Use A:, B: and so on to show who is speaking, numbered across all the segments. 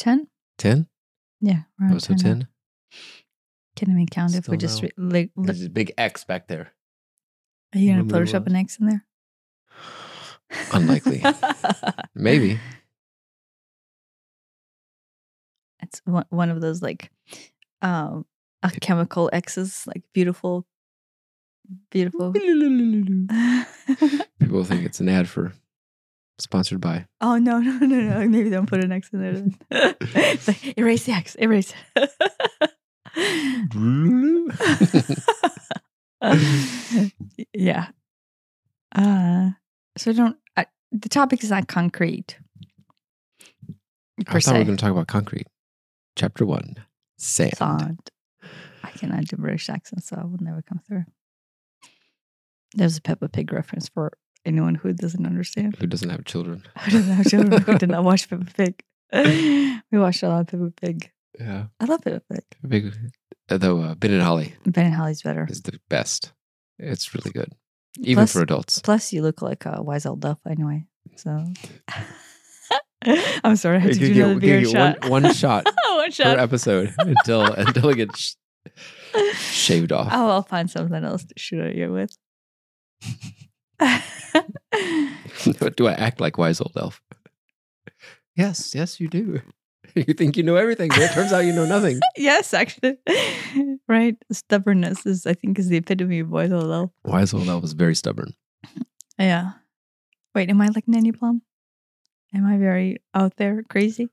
A: 10?
B: 10?
A: Yeah. around
B: Episode
A: 10 now.
B: 10?
A: Can't even count if we
B: Still
A: just re- like. li-
B: There's a big X back there.
A: Are you gonna
B: Remember
A: Photoshop an X in there?
B: Unlikely. Maybe.
A: it's one, one of those like um chemical X's, like beautiful, beautiful.
B: People think it's an ad for sponsored by.
A: oh no, no, no, no! Maybe don't put an X in there. It's like erase the X, erase. yeah. Uh, so don't. I, the topic is not concrete.
B: I thought we were going to talk about concrete. Chapter one sand.
A: Sand. I cannot do British accent, so I will never come through. There's a Peppa Pig reference for anyone who doesn't understand.
B: Who doesn't have children?
A: Who doesn't have children who did not watch Peppa Pig. we watched a lot of Peppa Pig.
B: Yeah.
A: I love Peppa Pig.
B: Big, though, uh, Ben and Holly
A: Ben and Holly's better.
B: is the best. It's really good, even
A: Plus-
B: for adults.
A: Plus, you look like a wise old duff anyway. So, I'm sorry, I had to
B: You
A: do another beer shot.
B: One, one shot
A: one
B: per episode until until it gets sh- shaved off.
A: Oh, I'll find something else to shoot at you with.
B: Do I act like wise old elf? Yes, yes, you do. You think you know everything, but it turns out you know nothing.
A: yes, actually, right. Stubbornness is, I think, is the epitome of wise old elf.
B: Wise old elf is very stubborn.
A: Yeah. Wait, am I like Nanny Plum? Am I very out there, crazy?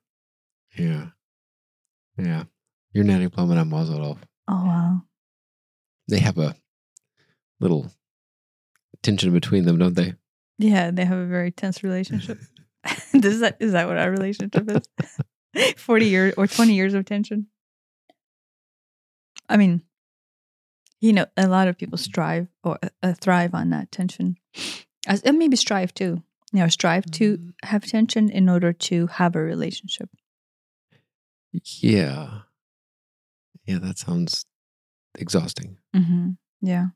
B: Yeah, yeah. You're Nanny Plum and I'm wise old elf.
A: Oh wow.
B: They have a little tension between them, don't they?
A: Yeah, they have a very tense relationship. is that is that what our relationship is? Forty years or twenty years of tension. I mean, you know, a lot of people strive or uh, thrive on that tension, As, and maybe strive too. You know, strive to have tension in order to have a relationship.
B: Yeah. Yeah, that sounds exhausting.
A: Mm-hmm. Yeah,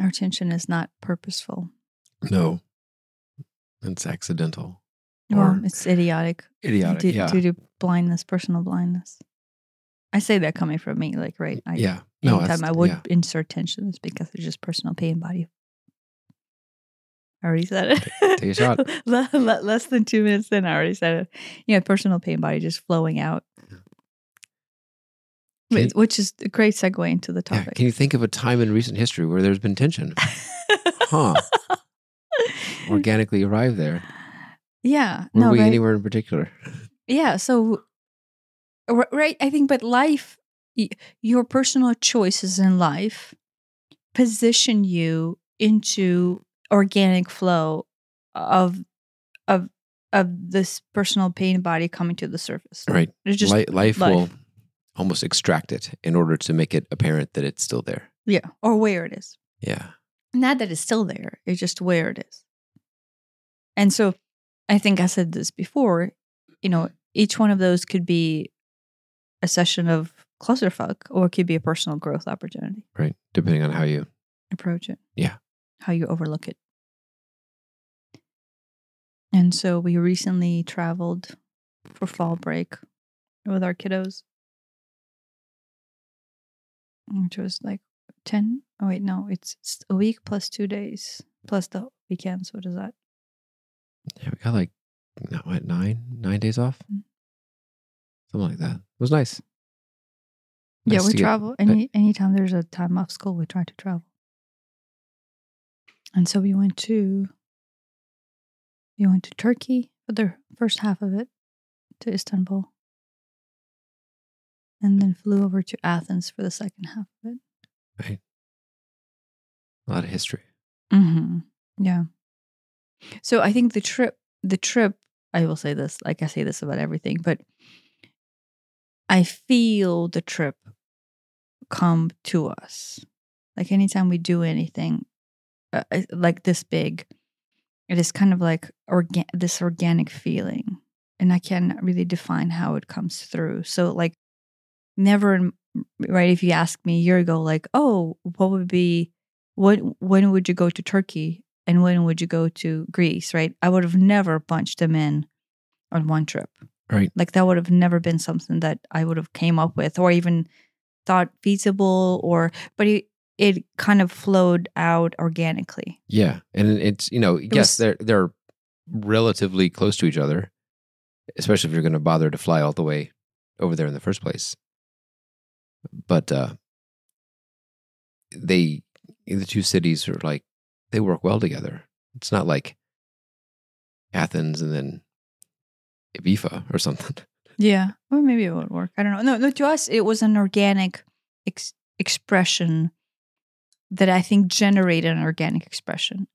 A: our tension is not purposeful.
B: No. It's accidental.
A: Well,
B: Or
A: it's idiotic.
B: idiotic.
A: due,
B: yeah.
A: due to blindness, personal blindness. I say that coming from me, like right. I,
B: yeah. No,
A: anytime I would
B: yeah.
A: insert tension, it's because it's just personal pain body. I already said it.
B: take a shot.
A: Le- le- Less than two minutes in, I already said it. You Yeah, personal pain body just flowing out,
B: you-
A: which is a great segue into the
B: Yeah.
A: topic.
B: Can you think of a time in recent history where there's been tension? Huh. Organically arrived there.
A: yeah.
B: Were
A: no,
B: we
A: right?
B: anywhere in particular?
A: Yeah. So, right. I think, but life, your personal choices in life position you into organic flow of, of, of this personal pain body coming to the surface.
B: Right.
A: It's just,
B: Li- life,
A: life.
B: will almost extract it in order to make it apparent that it's still there.
A: yeah, or where it is.
B: Yeah.
A: Not that it's still there, it's just where it is. And so I think I said this before, you know, each one of those could be a session of clusterfuck or it could be a personal growth opportunity.
B: Right. Depending on how you.
A: Approach it.
B: Yeah.
A: How you overlook it. And so we recently traveled for fall break with our kiddos, which was like 10. Oh, wait, no, it's a week plus two days plus the weekends. What is that?
B: Yeah, we got like no, what, nine, nine days off,
A: Mm.
B: something like that. It was nice.
A: yeah,
B: Nice
A: we
B: to get-
A: travel. Any anytime there's a time off school, we try to travel. And so we went to we went to Turkey for the first half of it, to Istanbul. And then flew over to Athens for the second half of it.
B: Right. A lot of history.
A: Mm-hmm. Yeah. So I think the trip, the trip, I will say this, like I say this about everything, but I feel the trip come to us. Like anytime we do anything uh, like this big, it is kind of like organ- this organic feeling. And I can't really define how it comes through. So, like, never, right? If you asked me a year ago, like, oh, what would be when when would you go to Turkey and when would you go to Greece, right? I would have never bunched them in on one trip.
B: Right.
A: Like that would have never been something that I would have came up with or even thought feasible or but it it kind of flowed out organically.
B: Yeah, and it's you know yes
A: was-
B: they're they're relatively close to each other, especially if you're going to bother to fly all the way over there in the first place. But uh, they the two cities are like they work well together. It's not like Athens and then Ibiza or something.
A: Yeah. Or maybe it would work. I don't know. No, no, to us, it was an organic ex- expression that I think generated an organic expression.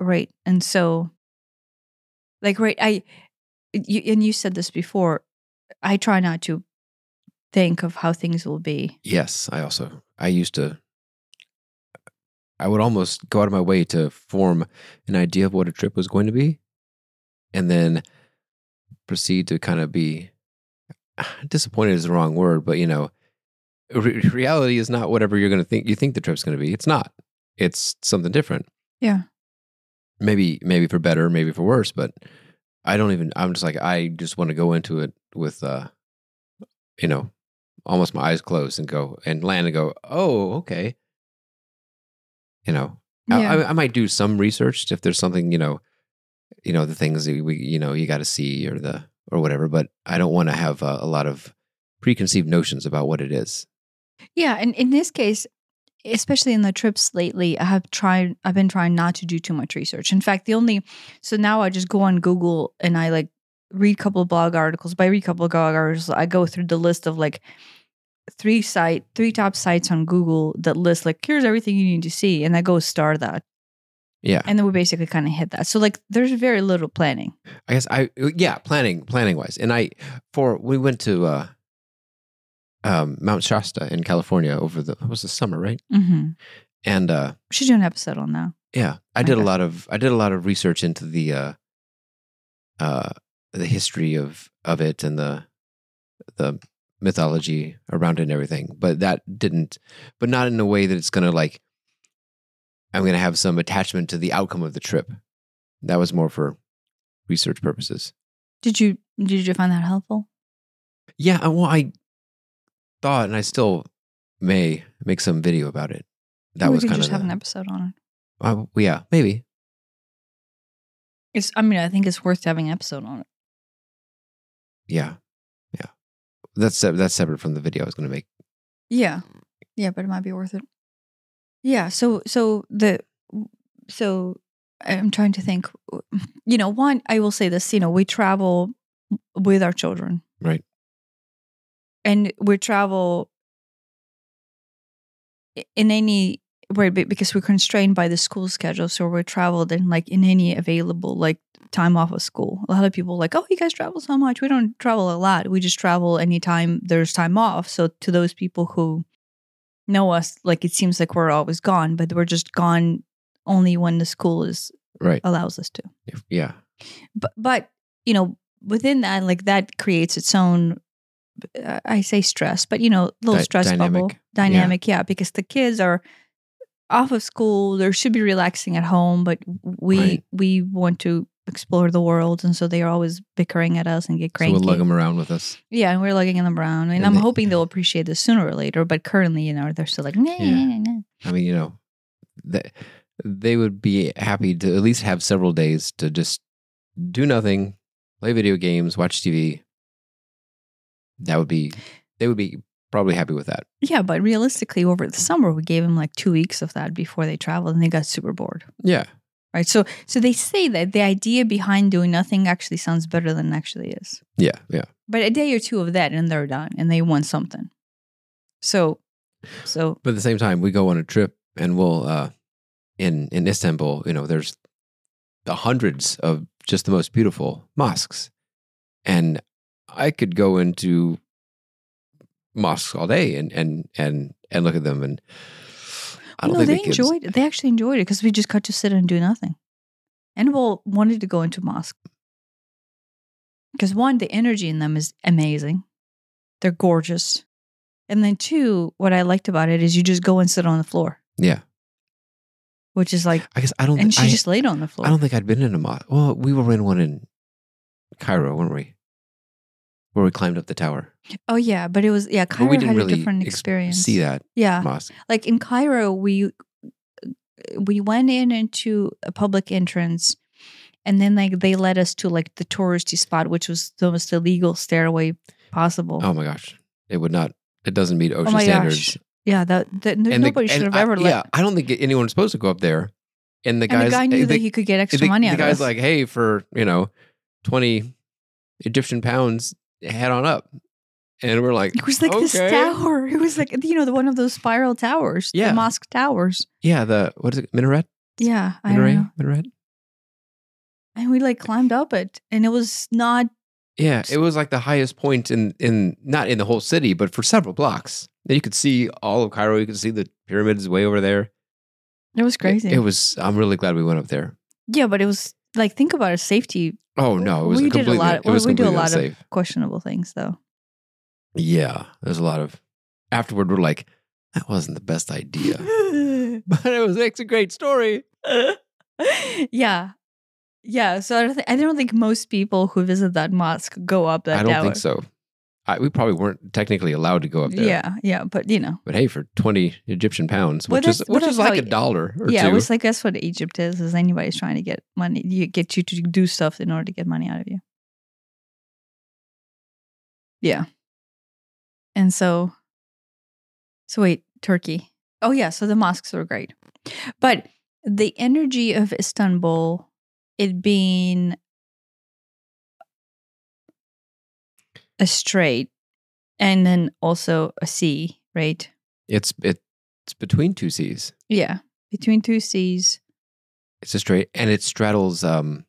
A: Right. And so, like, right, I, you, and you said this before, I try not to think of how things will be.
B: Yes, I also I used to I would almost go out of my way to form an idea of what a trip was going to be and then proceed to kind of be disappointed is the wrong word, but you know, re- reality is not whatever you're going to think you think the trip's going to be. It's not. It's something different.
A: Yeah.
B: Maybe maybe for better, maybe for worse, but I don't even I'm just like I just want to go into it with uh you know, almost my eyes closed and go and land and go, oh, okay. You know, I-
A: Yeah.
B: I, I might do some research if there's something, you know, you know, the things that we, you know, you got to see or the, or whatever, but I don't want to have a, a lot of preconceived notions about what it is.
A: Yeah, and in this case, especially in the trips lately, I have tried. I've been trying not to do too much research. In fact, the only so now I just go on Google and I like read a couple of blog articles. By read a couple of blog articles, I go through the list of like three site, three top sites on Google that list like here's everything you need to see, and I go star that,
B: Yeah.
A: and then we basically kind of hit that. So like, there's very little planning.
B: I guess I, yeah, planning, planning wise. And I, for, we went to, uh, um, Mount Shasta in California over the, it was the summer, right?
A: Mm-hmm.
B: And, uh,
A: We should do an episode on that.
B: Yeah, I did a lot of I did a lot of research into the uh, uh, the history of of it and the the mythology around it and everything. But that didn't, but not in a way that it's gonna like I'm gonna have some attachment to the outcome of the trip. That was more for research purposes.
A: Did you did you find that helpful?
B: Yeah, I- well, I thought, and I still may make some video about it. That
A: we
B: was kind
A: just
B: of
A: have
B: the-
A: an episode on it.
B: uh, yeah, maybe.
A: It's. I mean, I think it's worth having an episode on it.
B: Yeah, yeah. That's that's separate from the video I was going to make.
A: Yeah. Yeah, but it might be worth it. Yeah, so so the so I'm trying to think you know, one I will say this, you know, we travel with our children.
B: Right.
A: And we travel in any right be- because we're constrained by the school schedule so we're traveled in like in any available like time off of school a lot of people are like oh you guys travel so much we don't travel a lot we just travel anytime there's time off so to those people who know us like it seems like we're always gone but we're just gone only when the school is
B: Right.
A: allows us to
B: yeah.
A: but but you know within that like that creates its own uh, i say stress but you know little
B: Dy-
A: stress bubble
B: dynamic. Yeah.
A: dynamic yeah. because the kids are off of school they should be relaxing at home but we
B: Right.
A: we want to explore the world and so they are always bickering at us and get
B: So
A: cranky
B: we'll lug them around with us.
A: yeah and we're lugging them around and,
B: And
A: i'm
B: they-
A: hoping they'll appreciate this sooner or later but currently you know they're still like nah,
B: Yeah.
A: nah, nah.
B: I mean, you know, they, they would be happy to at least have several days to just do nothing, play video games, watch TV. That would be, they would be probably happy with that.
A: yeah but realistically over the summer we gave them like two weeks of that before they traveled and they got super bored
B: Yeah.
A: right so so they say that the idea behind doing nothing actually sounds better than it actually is
B: Yeah. Yeah.
A: but a day or two of that and they're done and they want something so so
B: But at the same time, we go on a trip and we'll, uh, in, in Istanbul, you know, there's the hundreds of just the most beautiful mosques. And I could go into mosques all day and, and, and, and look at them. And I don't
A: no
B: think
A: they
B: the kids,
A: enjoyed it they actually enjoyed it because we just got to sit and do nothing and well wanted to go into mosque because one the energy in them is amazing they're gorgeous and then two what i liked about it is you just go and sit on the floor
B: Yeah.
A: which is like
B: I guess I don't.
A: and she
B: I,
A: just laid on the floor
B: I don't think I'd been in a mosque. Well, we were in one in Cairo, weren't we? Where we climbed up the tower.
A: Oh yeah, but it was yeah.
B: But
A: Cairo
B: we didn't
A: had
B: really
A: a different
B: ex-
A: experience.
B: See that
A: Yeah,
B: mosque?
A: like in Cairo, we we went in into a public entrance, and then like they led us to like the touristy spot, which was the most illegal stairway possible.
B: Oh my gosh, it would not. It doesn't meet OSHA
A: Oh my
B: standards.
A: gosh. Yeah, that, that
B: And the-
A: nobody should
B: and
A: have
B: I-
A: ever let.
B: Yeah, I don't think anyone's supposed to go up there. And the
A: and
B: guys,
A: the guy eh, knew
B: the,
A: that he could get eh, extra
B: the,
A: money
B: the guy's
A: us.
B: like, hey, for you know, twenty Egyptian pounds, head on up. And we're like,
A: it was like this tower. It was like you know the one of those spiral towers,
B: Yeah.
A: the mosque towers.
B: Yeah, the what is it? Minaret?
A: Yeah,
B: Minaret?
A: know.
B: Minaret?
A: And we like climbed up it, and it was not.
B: Yeah, it was like the highest point in in not in the whole city, but for several blocks. Then you could see all of Cairo. You could see the pyramids way over there.
A: It was
B: It-
A: crazy.
B: It, was. I'm really glad we went up there.
A: yeah, but it was like think about it, safety.
B: Oh no, it was
A: we did a
B: completely.
A: lot.
B: it was
A: we do a lot
B: unsafe.
A: of questionable things, though.
B: Yeah, there's a lot of. Afterward, we're like, that wasn't the best idea, but it was. It's a great story.
A: yeah, yeah. So I don't, think, I don't think most people who visit that mosque go up that
B: I don't
A: tower.
B: think so. I, we probably weren't technically allowed to go up there.
A: Yeah, yeah, but you know,
B: But hey, for 20 Egyptian pounds,
A: Well,
B: which is which is like a dollar or
A: yeah,
B: two.
A: it was like that's what Egypt is. Is anybody's trying to get money, you get you to do stuff in order to get money out of you. Yeah, and so, so wait, Turkey. Oh yeah, so the mosques were great, but the energy of Istanbul, it being a strait, and then also a sea, right?
B: it's it, it's between two seas.
A: Yeah, between two seas.
B: It's a straight, and it straddles. Um,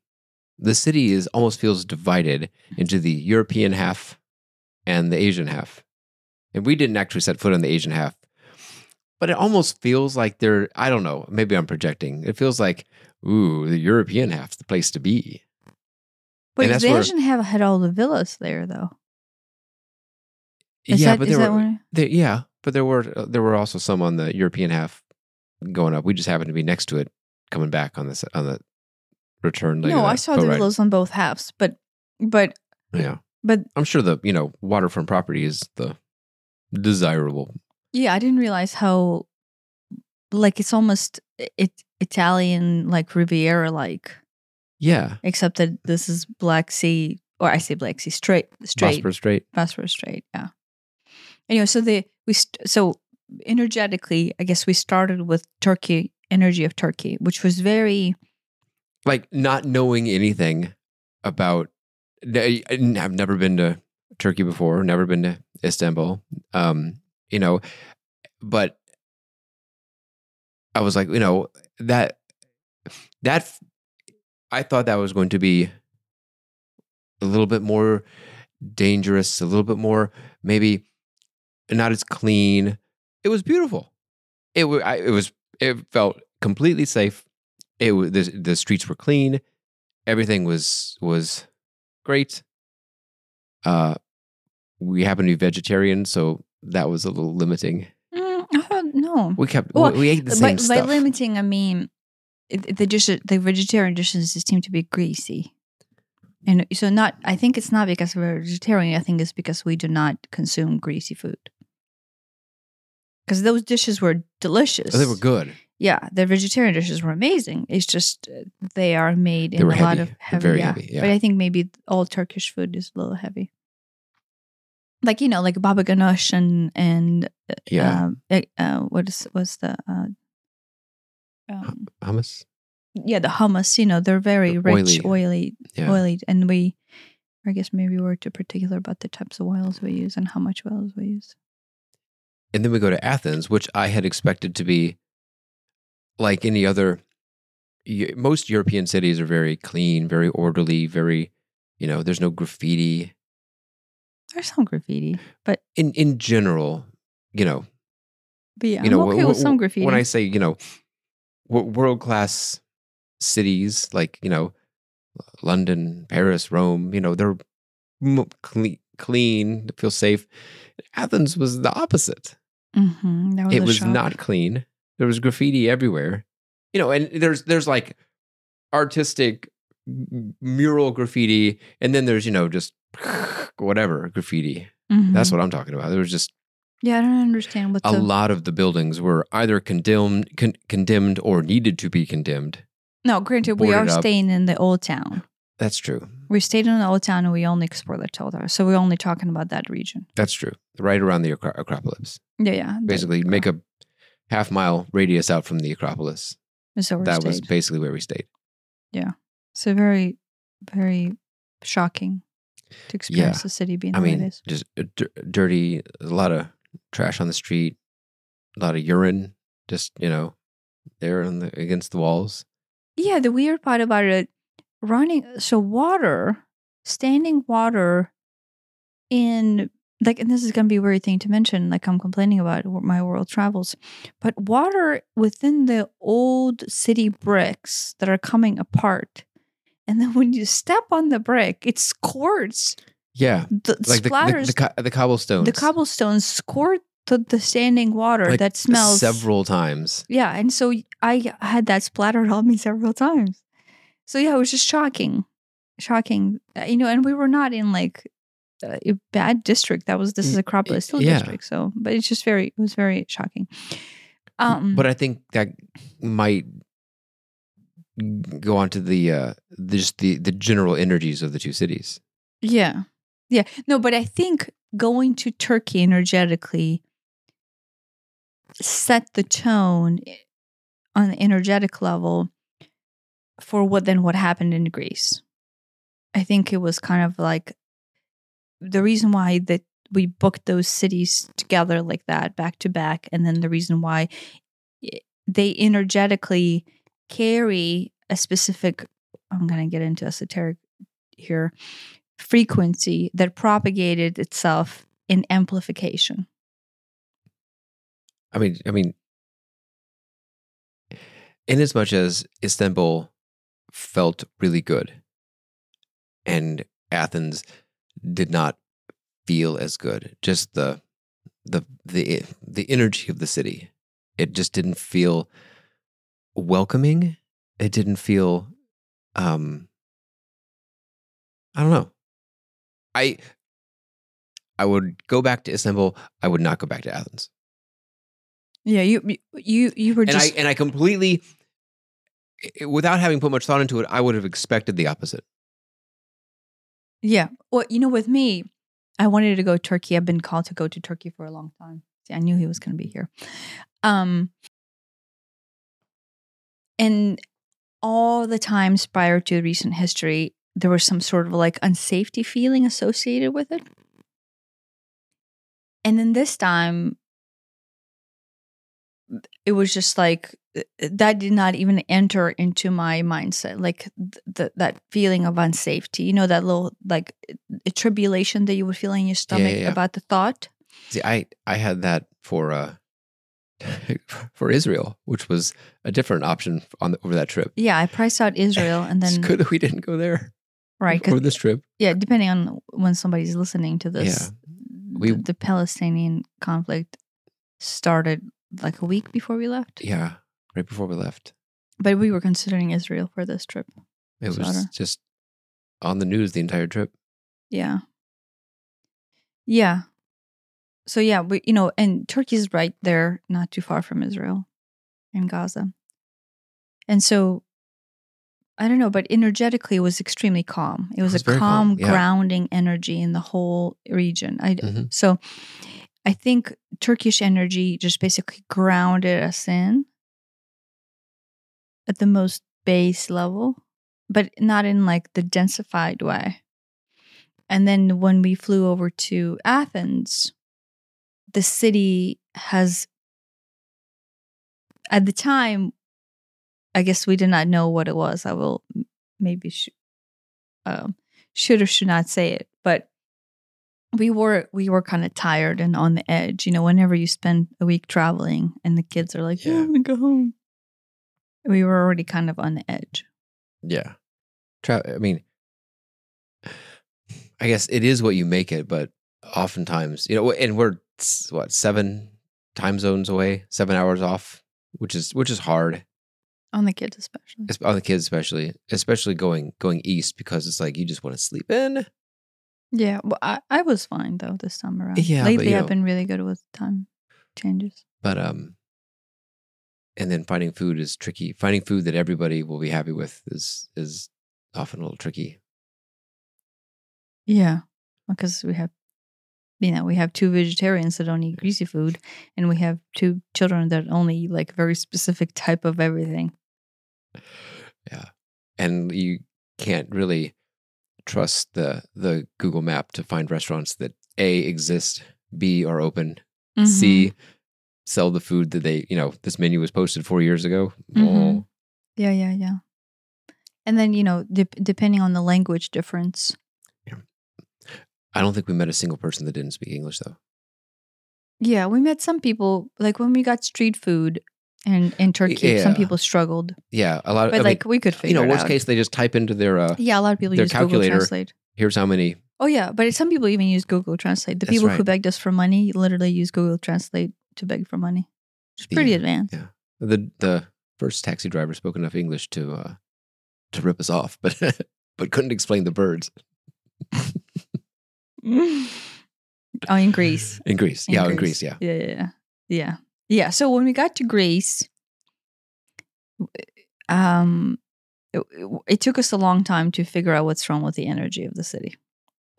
B: the city is almost feels divided into the European half and the Asian half, and we didn't actually set foot on the Asian half, but it almost feels like they're. I don't know. Maybe I'm projecting. It feels like, ooh, the European half's the place to be.
A: But the Asian half had all the villas there, though. Is
B: yeah,
A: that,
B: but there were there, yeah, but there were uh, there were also some on the European half going up. We just happened to be next to it, coming back on this on the return.
A: No, I saw the
B: ride.
A: villas on both halves, but but
B: Yeah,
A: but
B: I'm sure the you know waterfront property is the desirable.
A: yeah, I didn't realize how like it's almost it Italian like Riviera like,
B: Yeah,
A: except that this is Black Sea or I say Black Sea straight straight
B: Bosporus Strait.
A: Bosphorus Strait. Yeah. Anyway, so the we st- so energetically, I guess we started with Turkey energy of Turkey, which was very
B: Like not knowing anything about. I've never been to Turkey before. Never been to Istanbul. Um, you know, but I was like, you know, that that I thought that was going to be a little bit more dangerous, a little bit more maybe not as clean. It was beautiful. It was. It was. It felt completely safe. It was. The, the streets were clean. Everything was was great. Uh, we happen to be vegetarian, so that was a little limiting.
A: Mm, I thought no.
B: We kept.
A: Well,
B: we, we ate the
A: by,
B: same
A: by
B: stuff.
A: limiting, I mean it, the dish, the vegetarian dishes seem to be greasy, and so not. I think it's not because we're vegetarian. I think it's because we do not consume greasy food. Because those dishes were delicious.
B: Oh, they were good.
A: Yeah, the vegetarian dishes were amazing. It's just uh, they are made in a
B: were
A: lot
B: heavy.
A: of
B: They're
A: heavy.
B: very
A: yeah.
B: heavy, yeah.
A: But I think maybe all Turkish food is a little heavy. Like you know, like baba ganoush and and
B: Yeah,
A: um, eh, uh, what is what's the uh, um,
B: hummus.
A: yeah the hummus? You know, they're very rich,
B: Oily.
A: oily,
B: Yeah,
A: oily, and we, I guess maybe we're too particular about the types of oils we use and how much oils we use.
B: And then we go to Athens, which I had expected to be like any other. Most European cities are very clean, very orderly, very, you know, there's no graffiti.
A: There's some graffiti, but
B: In in general, you know,
A: but yeah,
B: you know,
A: I'm okay
B: wh-
A: with some graffiti.
B: when I say, you know, world class cities like, you know, London, Paris, Rome, you know, they're m- clean, clean, feel safe. Athens was the opposite.
A: Mhm, that was
B: it was
A: shock.
B: not clean. There was graffiti everywhere. You know, and there's there's like artistic mural graffiti, and then there's you know just whatever graffiti.
A: Mhm.
B: That's what I'm talking about. There was just
A: Yeah, I don't understand what
B: a
A: the
B: lot of the buildings were either condemned, con- condemned or needed to be condemned.
A: No, granted, we are
B: up.
A: staying in the old town.
B: That's true.
A: We stayed in the old town and we only explored the town. So we're only talking about that region.
B: That's true. Right around the Acro- Acropolis.
A: Yeah, yeah.
B: Basically, make a half mile radius out from the Acropolis.
A: So
B: that was basically where we stayed. Yeah.
A: So very, very shocking to experience the city being
B: I
A: the way
B: mean,
A: it is.
B: just uh, dirty, a lot of trash on the street, a lot of urine, just you know, there on the against the walls.
A: Yeah, the weird part about it, running so water, standing water in like, and this is gonna be a weird thing to mention. Like I'm complaining about my world travels, but water within the old city bricks that are coming apart, and then when you step on the brick, it squirts.
B: Yeah,
A: The
B: like the the,
A: splatters
B: the, co- the cobblestones.
A: the cobblestones squirt the, the standing water
B: like,
A: that smells
B: several times.
A: Yeah, and so I had that splattered on me several times. So yeah, it was just shocking, shocking. Uh, you know, and we were not in like a bad district. That was this is Acropolis Hill
B: yeah.
A: district. So, but it's just very, it was very shocking. Um,
B: but I think that might go on to the uh the, just the the general energies of the two cities.
A: yeah, yeah, no, but I think going to Turkey energetically set the tone on the energetic level for what then what happened in Greece. I think it was kind of like the reason why that we booked those cities together like that back to back and then the reason why they energetically carry a specific I'm going to get into esoteric here frequency that propagated itself in amplification.
B: I mean, I mean, in as much as Istanbul felt really good, and Athens did not feel as good. Just the the the the energy of the city, it just didn't feel welcoming. It didn't feel, um, I don't know. I I would go back to Istanbul. I would not go back to Athens
A: Yeah, you you you were
B: and
A: just
B: I and I completely, without having put much thought into it, I would have expected the opposite.
A: Yeah. Well, you know, with me, I wanted to go to Turkey. I've been called to go to Turkey for a long time. See, I knew he was going to be here. Um, and all the times prior to recent history, there was some sort of like unsafety feeling associated with it. And then this time, it was just like uh, that did not even enter into my mindset like th- th- that feeling of unsafety you know that little like uh, tribulation that you would feel in your stomach
B: yeah, yeah.
A: about the thought
B: See, I I had that for uh for Israel, which was a different option on the, over that trip.
A: yeah i priced out israel and
B: it's
A: then
B: good that we didn't go there
A: right
B: for this trip.
A: yeah depending on when somebody's listening to this
B: Yeah. We-
A: the, the palestinian conflict started like a week before we left
B: Yeah, right before we left,
A: but we were considering israel for this trip
B: it was just on the news the entire trip.
A: Yeah. Yeah. So yeah, we you know, and Turkey's right there, not too far from Israel and Gaza. And so I don't know, but energetically it was extremely calm. It was,
B: was
A: a calm,
B: calm, yeah.
A: grounding energy in the whole region. I
B: Mhm.
A: so I think Turkish energy just basically grounded us in at the most base level, but not in like the densified way. And then when we flew over to Athens, the city has, at the time, I guess we did not know what it was. I will maybe sh- um, should or should not say it, but we were we were kind of tired and on the edge. You know, whenever you spend a week traveling and the kids are like, "Yeah,
B: Yeah.
A: I'm gonna go home," we were already kind of on the edge.
B: Yeah, Tra- I mean, I guess it is what you make it, but oftentimes, you know, and we're what seven time zones away, seven hours off, which is which is hard.
A: On the kids, especially.
B: on the kids especially especially going going east because it's like you just want to sleep in
A: Yeah, well, I, I was fine though this time around.
B: Yeah,
A: lately
B: you
A: I've
B: know-
A: been really good with time changes.
B: But um, and then finding food is tricky. Finding food that everybody will be happy with is is often a little tricky.
A: Yeah, because we have, you know, we have two vegetarians that don't eat greasy food, and we have two children that only eat like very specific type of everything.
B: Yeah, and you can't really trust the the Google Map to find restaurants that a exist, b are open,
A: Mm-hmm.
B: c sell the food that they you know this menu was posted four years ago.
A: Mhm.
B: Oh,
A: Yeah, yeah, yeah. And then you know, dep depending on the language difference.
B: I don't think we met a single person that didn't speak English though.
A: Yeah, we met some people like when we got street food, and in Turkey, some people struggled,
B: Yeah, a lot of
A: but
B: I mean,
A: like we could figure
B: you know worst
A: out.
B: case they just type into their uh
A: yeah, a lot of people
B: their
A: use Google. Translate.
B: here's how many
A: Oh yeah, but some people even use Google Translate. The
B: That's
A: people who begged us for money literally use Google Translate to beg for money. It's pretty
B: Yeah,
A: advanced.
B: yeah. the the first taxi driver spoke enough English to uh to rip us off, but but couldn't explain the birds
A: oh, in Greece.
B: in Greece. yeah, in Greece, yeah.
A: Yeah, yeah, yeah. Yeah. So when we got to Greece, um, it, it took us a long time to figure out what's wrong with the energy of the city.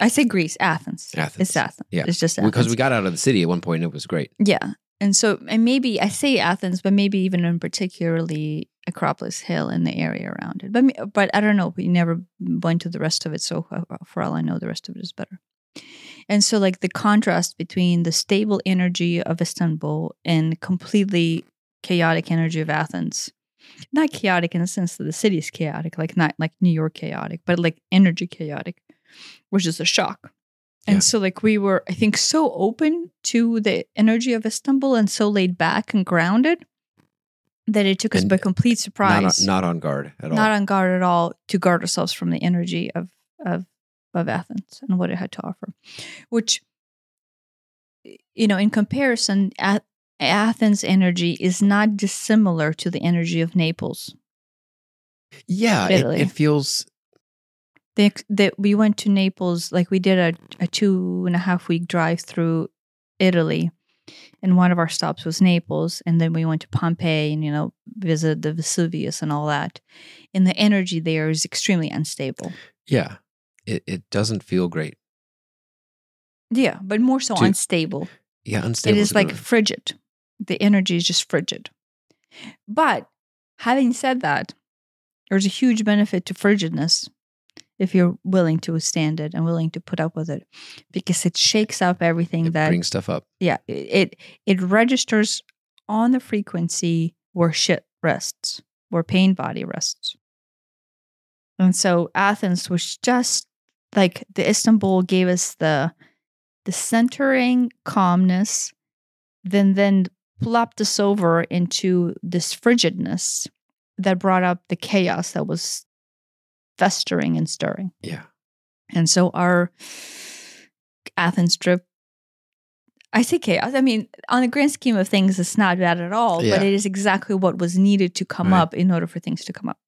A: I say Greece, Athens.
B: Athens.
A: It's Athens.
B: Yeah.
A: It's just Athens.
B: Because we got out of the city at one point, it was great.
A: Yeah. And so, and maybe I say Athens, but maybe even in particularly Acropolis Hill and the area around it. But but I don't know. We never went to the rest of it, so uh, for all I know, the rest of it is better. And so, like the contrast between the stable energy of Istanbul and completely chaotic energy of Athens. Not chaotic in the sense that the city is chaotic, like not like New York chaotic, but like energy chaotic, which is a shock. And
B: Yeah.
A: so, like, we were, I think, so open to the energy of Istanbul and so laid back and grounded that it took us by complete
B: Not
A: surprise,
B: on, not on guard at all.
A: not on guard at all, to guard ourselves from the energy of of of Athens and what it had to offer. Which, you know, in comparison, Athens' energy is not dissimilar to the energy of Naples.
B: yeah, it, it feels
A: they, we went to Naples, like we did a, a two and a half week drive through Italy. And one of our stops was Naples. And then we went to Pompeii and, you know, visited the Vesuvius and all that. And the energy there is extremely unstable.
B: yeah. It it doesn't feel great.
A: Yeah, but more so
B: To-
A: unstable.
B: Yeah, unstable.
A: it is like frigid. The energy is just frigid. But having said that, there's a huge benefit to frigidness if you're willing to withstand it and willing to put up with it because it shakes up everything
B: it
A: that
B: brings stuff up.
A: yeah it it registers on the frequency where shit rests where pain body rests and so athens was just like the istanbul gave us the the centering calmness then then plopped us over into this frigidness that brought up the chaos that was festering and stirring
B: Yeah.
A: and so our Athens trip, I say chaos. I mean, on the grand scheme of things, it's not bad at all, but it is exactly what was needed to come
B: Right.
A: up in order for things to come up.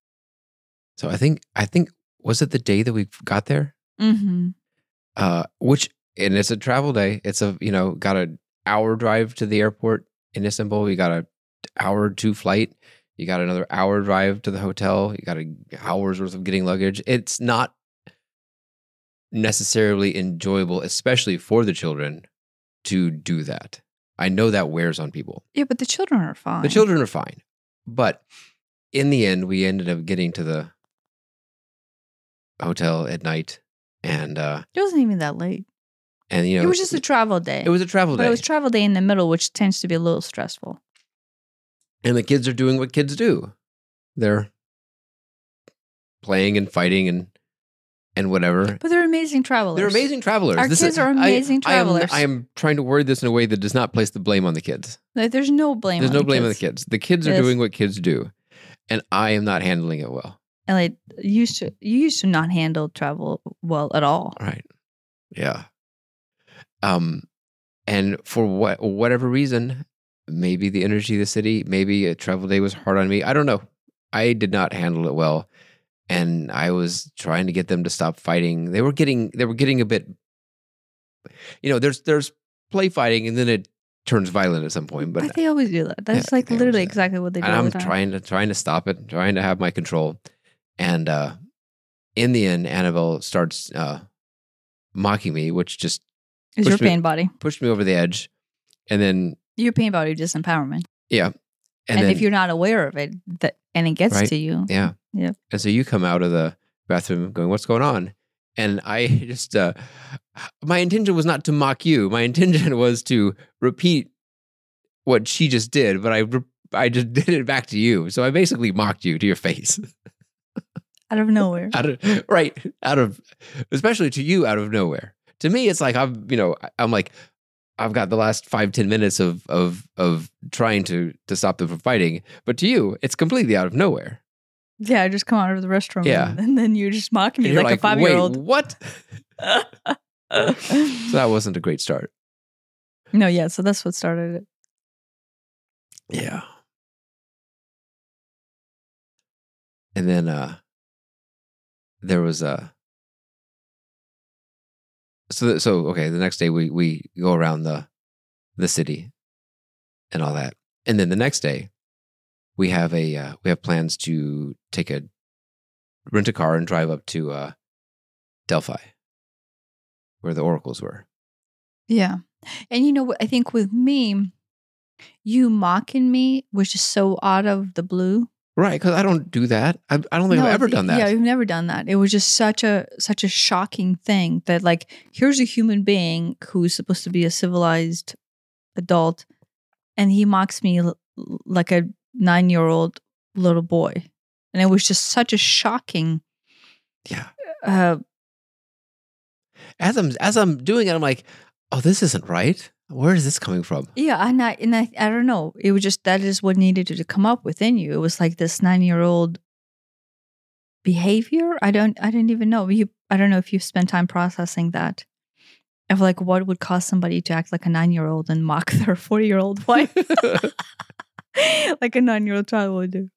B: So I think I think was it the day that we got there?
A: Mm-hmm.
B: Uh which and it's a travel day. It's a you know, got an hour drive to the airport in Istanbul. You got a hour two flight. You got another hour drive to the hotel. You got a hour's worth of getting luggage. It's not necessarily enjoyable, especially for the children, to do that. I know that wears on people.
A: Yeah, but the children are fine.
B: The children are fine. But in the end, we ended up getting to the hotel at night and uh
A: It wasn't even that late.
B: and you know
A: it was just a travel day.
B: it was a travel
A: but
B: day.
A: it was travel day in the middle, which tends to be a little stressful.
B: and the kids are doing what kids do. They're playing and fighting and and whatever.
A: But they're amazing travelers.
B: They're amazing travelers.
A: Our
B: This
A: kids
B: is-
A: are
B: I-
A: amazing
B: I am-
A: travelers.
B: I am, trying to word this in a way that does not place the blame on the kids.
A: Like, there's no blame.
B: There's no blame on the
A: kids.
B: kids. The kids are doing what kids do, and I am not handling it well.
A: And like you used to, you used to not handle travel well at all.
B: Right. Yeah. Um, and for what whatever reason, maybe the energy of the city, maybe a travel day was hard on me. I don't know. I did not handle it well, and I was trying to get them to stop fighting. They were getting they were getting a bit you know, there's there's play fighting, and then it turns violent at some point. But
A: But they always do that. That's
B: Yeah,
A: like literally
B: that.
A: exactly what they do.
B: and I'm
A: the
B: trying to trying to stop it, trying to have my control. And uh in the end, Annabelle starts uh mocking me, which just
A: is your
B: push me-
A: pain body.
B: pushed me over the edge. And then
A: Your pain body disempowerment.
B: yeah.
A: And,
B: then,
A: if you're not aware of it, that and it gets
B: Right.
A: to you.
B: Yeah.
A: Yeah.
B: And so you come out of the bathroom going, What's going on? And I just, uh, my intention was not to mock you. My intention was to repeat what she just did, but I, re- I just did it back to you. So I basically mocked you to your face.
A: Out of nowhere.
B: out of, right. Out of, especially to you out of nowhere. To me, it's like, I'm, you know, I'm like, I've got the last five, 10 minutes of, of, of trying to, to stop them from fighting. But to you, it's completely out of nowhere.
A: yeah, I just come out of the restroom.
B: Yeah.
A: And, and then you're just mocking me
B: you're
A: like, a five year old.
B: what? So that wasn't a great start.
A: no, yeah. So that's what started it.
B: Yeah. And then uh there was a so so okay, the next day we we go around the the city and all that. And then the next day we have a uh, we have plans to take a rent a car and drive up to uh Delphi where the oracles were.
A: Yeah. And you know what? I think with me, you mocking me was just so out of the blue.
B: Right, cuz I don't do that. I, I don't think
A: No,
B: I've ever done that.
A: Yeah, you've never done that. It was just such a such a shocking thing that like here's a human being who's supposed to be a civilized adult, and he mocks me l- like a nine year old little boy, and it was just such a shocking.
B: Yeah.
A: Uh,
B: as I'm as I'm doing it, I'm like, oh, this isn't right. Where is this coming from?
A: yeah, and I and I I don't know. It was just that is what needed to come up within you. It was like this nine year old behavior. I don't I don't even know. You I don't know if you've spent time processing that. Of like what would cause somebody to act like a nine year old and mock their forty year old wife. like a nine year old child would do.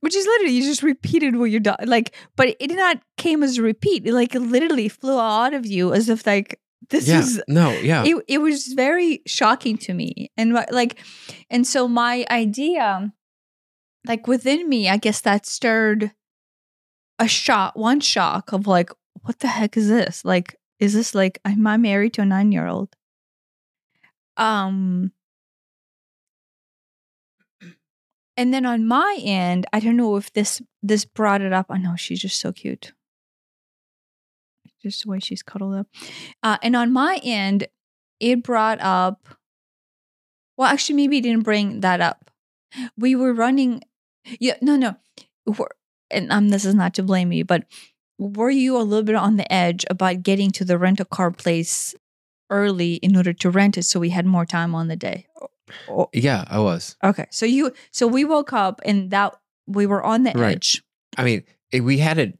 A: Which is literally you just repeated what you done. Like, but it did not came as a repeat. It like literally flew out of you as if like this
B: yeah,
A: is
B: no, yeah,
A: it, it was very shocking to me. And like and so my idea like within me i guess that stirred a shock one shock of like what the heck is this? Like is this like am i married to a nine year old um and then on my end i don't know if this this brought it up. I know she's just so cute just the way she's cuddled up uh, and on my end it brought up well actually maybe it didn't bring that up we were running yeah no no We're- and um, this is not to blame you but were you a little bit on the edge about getting to the rental car place early in order to rent it so we had more time on the day
B: yeah. I was.
A: okay so you so we woke up and that we were on the
B: Right.
A: edge
B: I mean, we had it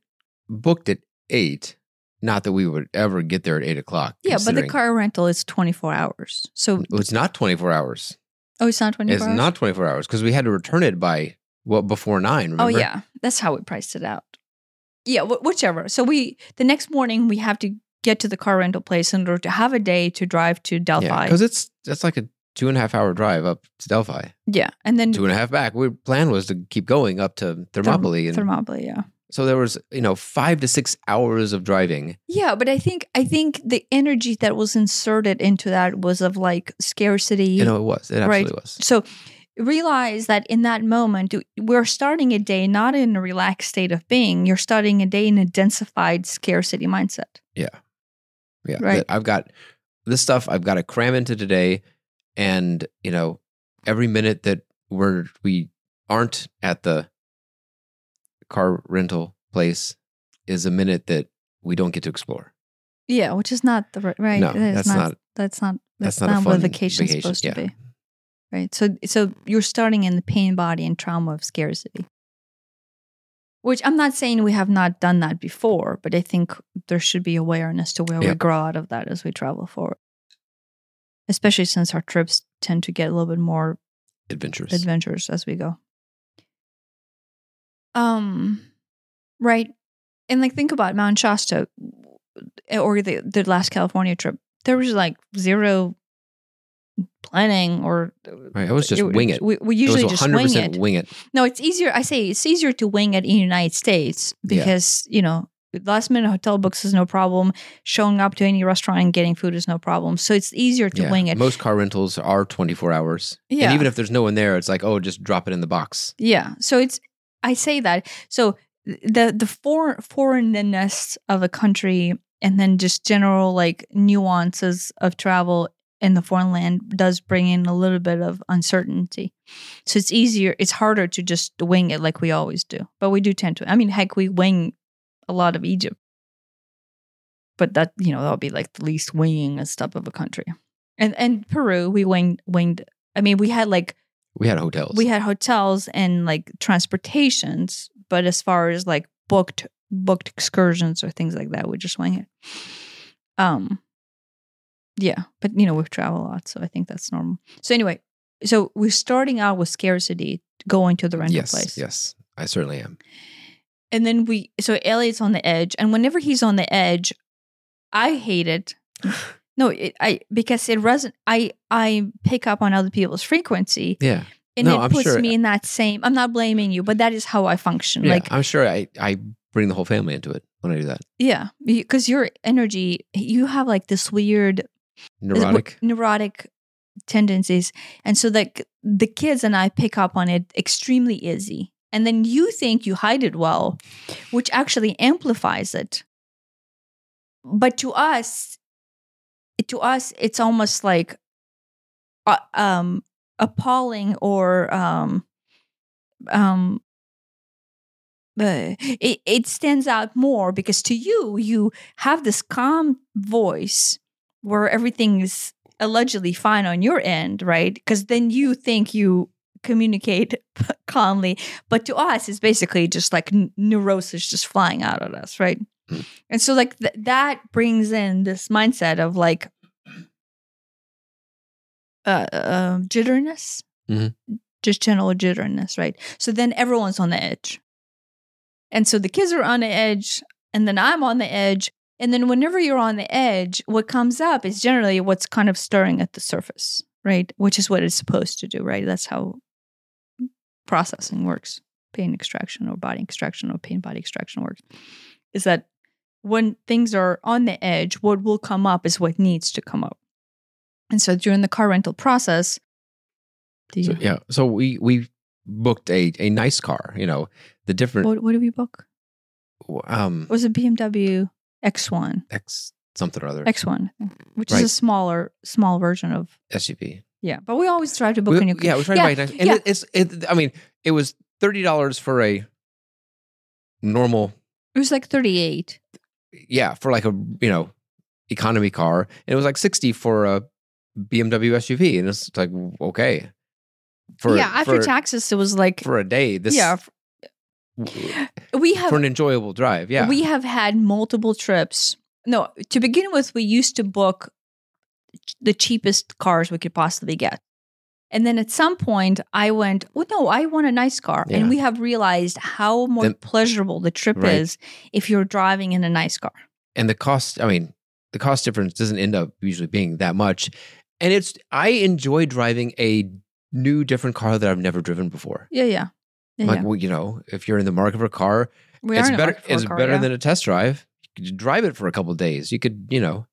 B: booked at eight. Not that we would ever get there at eight o'clock.
A: yeah but the car rental is 24 hours so
B: Well, It's not twenty four hours.
A: oh it's not 24
B: It's
A: hours
B: not twenty four hours because we had to return it by well before nine. Oh, remember?
A: Oh yeah, that's how we priced it out. Yeah, wh- whichever. So we the next morning we have to get to the car rental place in order to have a day to drive to Delphi.
B: because it's that's like a two and a half hour drive up to Delphi.
A: Yeah, and then
B: Two and a half back. We plan was to keep going up to Thermopylae, and
A: Thermopylae. Yeah,
B: so there was you know five to six hours of driving.
A: yeah, but I think I think the energy that was inserted into that was of like scarcity.
B: You know, it was. It
A: Right.
B: absolutely was.
A: So realize that in that moment we're starting a day not in a relaxed state of being. You're starting a day in a densified scarcity mindset.
B: Yeah.
A: Yeah.
B: Right. I've got this stuff I've got to cram into today. And, you know, every minute that we're, we aren't at the car rental place is a minute that we don't get to explore.
A: Yeah, which is not the ri- right.
B: No,
A: That's not,
B: not-
A: That's not. That's,
B: that's not a
A: not, what vacation's
B: vacation,
A: supposed
B: yeah.
A: to be. Right. So, so you're starting in the pain body and trauma of scarcity. Which I'm not saying we have not done that before, but I think there should be awareness to where we grow out of that as we travel forward. Especially since our trips tend to get a little bit more
B: Adventures.
A: adventures as we go. Um, right, and like think about Mount Shasta or the the last California trip. there was like zero planning or
B: Right. I was just wing it.
A: We, we
B: It
A: usually just
B: 100%
A: wing it.
B: wing it.
A: No, it's easier. I say it's easier to wing it in the United States
B: Yeah.
A: because you know last minute hotel books is no problem. Showing up to any restaurant and getting food is no problem. So it's easier to
B: Yeah.
A: wing it.
B: Most car rentals are 24 hours.
A: Yeah.
B: And even if there's no one there, it's like, oh, just drop it in the box.
A: Yeah. So it's I say that. So the the for, foreignness of a country and then just general like nuances of travel in the foreign land does bring in a little bit of uncertainty. So it's easier it's harder to just wing it like we always do. But we do tend to. I mean, heck, we wing a lot of Egypt. But that, you know, that'll be like the least winging a stuff of a country. And and Peru, we winged winged I mean, we had like
B: We had hotels.
A: we had hotels and like transportations, but as far as like booked booked excursions or things like that, we just wing it. Um, yeah, but you know we've traveled a lot, so I think that's normal. So anyway, so we're starting out with scarcity, going to the rental
B: yes.
A: place,
B: Yes. I certainly am.
A: and then we. So Elliot's on the edge, and whenever he's on the edge, I hate it. No, it, I because it resonate. I I pick up on other people's frequency,
B: Yeah.
A: and
B: No,
A: it
B: I'm
A: puts
B: sure-
A: me in that same. I'm not blaming you, but that is how I function.
B: Yeah.
A: Like,
B: I'm sure I, I bring the whole family into it when I do that.
A: yeah, because your energy, you have like this weird uh,
B: Neurotic.
A: neurotic tendencies, and so like the kids and I pick up on it extremely easy, and then you think you hide it well, which actually amplifies it. But to us, to us, it's almost like, uh, um, appalling or um, um, it, it stands out more because to you, you have this calm voice where everything is allegedly fine on your end, right? Because then you think you communicate calmly, but to us, it's basically just like neurosis just flying out at us, right? And so, like, th- that brings in this mindset of like uh, uh, jitteriness,
B: Mhm.
A: just general jitteriness, right? So then everyone's on the edge. And so the kids are on the edge, and then I'm on the edge. And then whenever you're on the edge, what comes up is generally what's kind of stirring at the surface, right? Which is what it's supposed to do, right? That's how processing works pain extraction or body extraction or pain body extraction works. Is that when things are on the edge, what will come up is what needs to come up. And so during the car rental process, the,
B: So, yeah. So we we booked a a nice car. You know, the different
A: what, what did we book?
B: um
A: It was a BMW X1.
B: X something or other
A: X1, which is a smaller, small version of
B: SUV.
A: yeah. But we always try to book
B: We-
A: a new.
B: yeah, we try
A: Yeah,
B: to buy a nice. And
A: yeah.
B: it, it's it. I mean, it was thirty dollars for a normal.
A: It was like thirty-eight.
B: Yeah, for like a you know economy car, and it was like sixty for a BMW SUV, and it's like okay. For
A: yeah, after
B: for,
A: taxes, it was like
B: for a day. This
A: yeah. We have
B: for an enjoyable drive. Yeah,
A: we have had multiple trips. No, to begin with, we used to book the cheapest cars we could possibly get. And then at some point, I went, well, no, I want a nice car.
B: Yeah.
A: And we have realized how more
B: Then-
A: pleasurable the trip
B: Right.
A: is if you're driving in a nice car.
B: and the cost. I mean, the cost difference doesn't end up usually being that much, and it's. I enjoy driving a new, different car that I've never driven before.
A: Yeah, yeah. Yeah,
B: like
A: yeah.
B: well, you know, if you're in the market for a car,
A: We
B: it's
A: are in a
B: better. It's
A: car,
B: better than a test drive. You could drive it for a couple of days. You could, you know,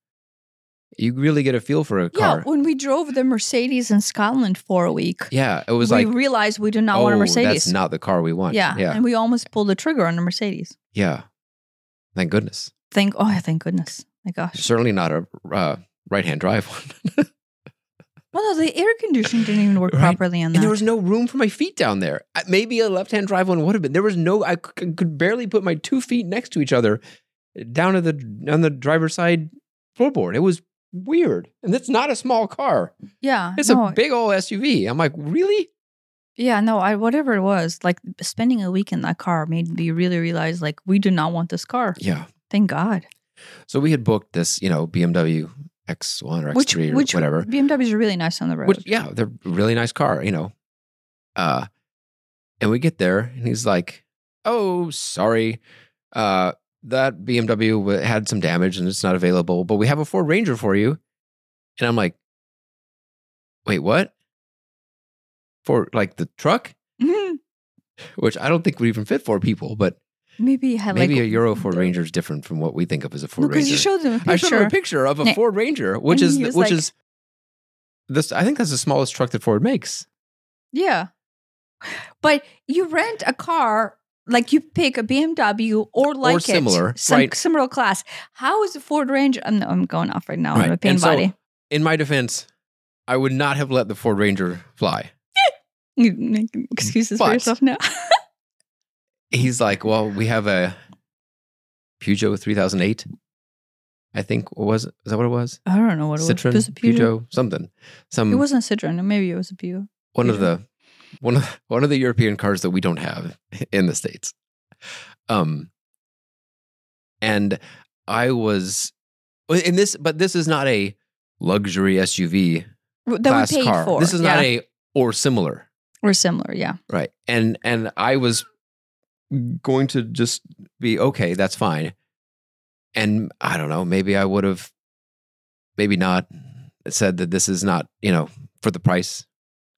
B: you really get a feel for a car.
A: Yeah, when we drove the Mercedes in Scotland for a week,
B: Yeah, it was
A: we
B: like,
A: realized we did not
B: oh,
A: want a Mercedes.
B: that's not the car we want.
A: yeah,
B: yeah,
A: and we almost pulled the trigger on a Mercedes.
B: yeah. Thank goodness.
A: Thank oh, thank goodness, my gosh.
B: Certainly not a uh, right-hand drive one.
A: Well, no, the air conditioning didn't even work
B: Right.
A: properly on
B: and
A: that.
B: there was no room for my feet down there. Uh, Maybe a left-hand drive one would have been. There was no. I could barely put my two feet next to each other down at the on the driver's side floorboard. It was weird, and it's not a small car.
A: yeah,
B: It's
A: no,
B: a big old SUV. I'm like, really?
A: yeah, no, I whatever it was, like spending a week in that car made me really realize like we do not want this car.
B: Yeah.
A: Thank God.
B: So we had booked this, you know, BMW X1 or X3
A: Which
B: or
A: which
B: whatever.
A: BMWs are really nice on the road.
B: Which, yeah, they're a really nice car, you know. Uh, and we get there, and he's like, "Oh, sorry, uh, that BMW had some damage and it's not available, but we have a Ford Ranger for you, And I'm like, wait, what? For like the truck,
A: Mhm.
B: which I don't think would even fit four people, but
A: Maybe you had
B: maybe
A: like
B: a Euro Ford Ranger is different from what we think of as a Ford
A: because
B: Ranger.
A: you showed them a
B: I
A: picture.
B: showed him a picture of a
A: Ne-
B: Ford Ranger, which
A: and
B: is which
A: like-
B: is this. I think that's the smallest truck that Ford makes.
A: Yeah. But you rent a car, like you pick a BMW or like it,
B: similar,
A: some
B: right.
A: similar class. How is the Ford Ranger? I'm, I'm going off right now. I'm a pain
B: And so-
A: body.
B: In my defense, I would not have let the Ford Ranger fly.
A: You make excuses for
B: But-
A: yourself now.
B: He's like, well, we have a Peugeot 3008. I think what was is that what it was?
A: I don't know what it
B: Citroen,
A: was. Was it Peugeot?
B: Peugeot, something. Some
A: It wasn't Citroen. Maybe it was a Peugeot.
B: one of the one of one of the European cars that we don't have in the states. Um, and I was in this, but this is not a luxury SUV
A: That
B: class
A: we paid
B: car.
A: for.
B: This is
A: yeah.
B: not a or similar,
A: Or similar, yeah.
B: right? And and I was going to just be okay. That's fine. And I don't know. Maybe I would have, maybe not said that this is not you know for the price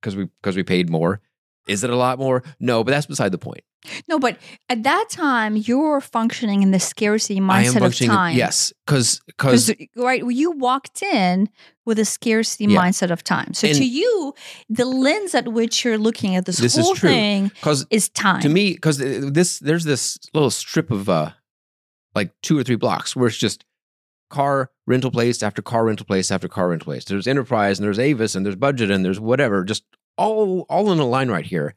B: because we because we paid more. Is it a lot more? No, but that's beside the point.
A: No, but at that time, you're functioning in the scarcity mindset of time.
B: Yes, because because
A: right, you walked in with a scarcity
B: Yeah.
A: mindset of time. So
B: And-
A: to you, the lens at which you're looking at this,
B: This is
A: whole
B: true.
A: thing is time.
B: to me because this there's this little strip of uh like two or three blocks where it's just car rental place after car rental place after car rental place. There's enterprise and there's avis and there's budget and there's whatever just all all in a line right here.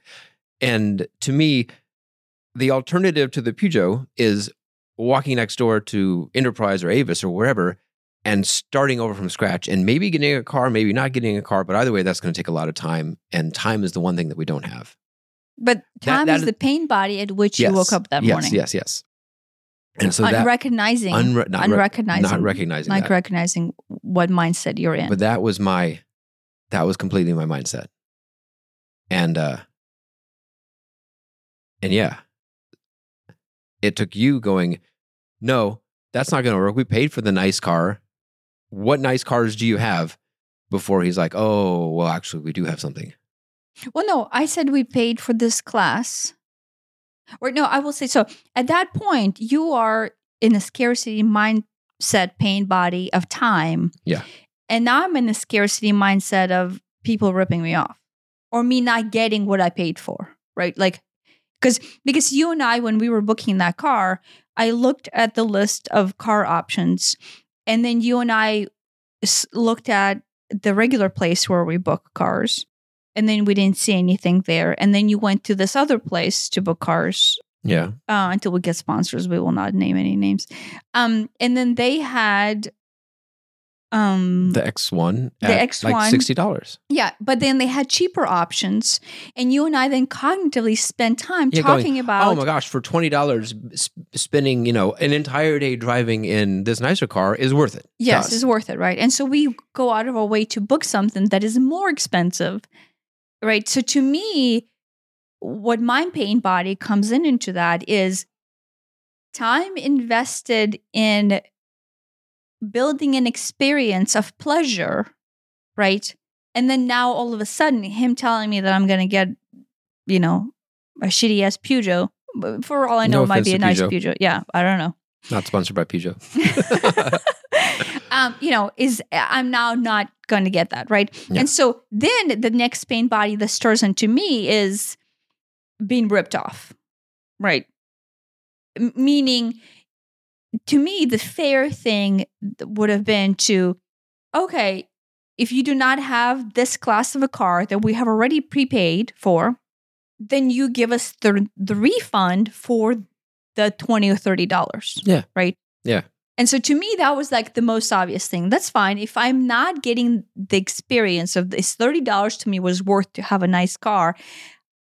B: And to me the alternative to the Peugeot is walking next door to enterprise or avis or wherever and starting over from scratch and maybe getting a car maybe not getting a car but either way that's going to take a lot of time and time is the one thing that we don't have.
A: But time
B: that
A: is
B: is-
A: the pain body at which you woke up that
B: yes,
A: morning.
B: Yes, yes, And so that
A: unrecognizing,
B: unre- not,
A: unrecognizing,
B: not recognizing
A: like
B: that.
A: recognizing what mindset you're in.
B: but that was my that was completely my mindset. And uh and yeah. It took you going, "No, that's not going to work. We paid for the nice car. What nice cars do you have?" Before he's like, "Oh, well actually we do have something."
A: Well, no, I said we paid for this class. Or no, I will say so. At that point, you are in a scarcity mindset, pain body of time.
B: Yeah.
A: And now I'm in a scarcity mindset of people ripping me off or me not getting what I paid for. Right. Like, because because you and I, when we were booking that car, I looked at the list of car options, and then you and I s- looked at the regular place where we book cars and then we didn't see anything there and then you went to this other place to book cars
B: Yeah.
A: uh, until we get sponsors we will not name any names um and then they had um
B: The X1
A: The X1.
B: like $60.
A: yeah but then they had cheaper options and you and i then cognitively spent time
B: Yeah, going,
A: talking about
B: oh my gosh, for twenty dollars, sp- spending you know an entire day driving in this nicer car is worth it.
A: Yes, it's worth it, right? And so we go out of our way to book something that is more expensive, right? So to me, what my pain body comes in into that is time invested in building an experience of pleasure, right? And then now all of a sudden, him telling me that I'm going to get, you know, a shitty ass Peugeot. For all I know,
B: No
A: it might be a nice
B: Peugeot.
A: Peugeot. Yeah, I don't know.
B: Not sponsored by Peugeot.
A: um, you know, is I'm now not going to get that right.
B: Yeah.
A: And so then the next pain body that stirs into me is being ripped off, right? M- meaning, to me, the fair thing would have been to, okay, if you do not have this class of a car that we have already prepaid for, then you give us the the refund for the twenty or thirty dollars.
B: Yeah.
A: Right.
B: Yeah.
A: And so to me, that was like the most obvious thing. That's fine. If I'm not getting the experience of this $30 to me was worth to have a nice car.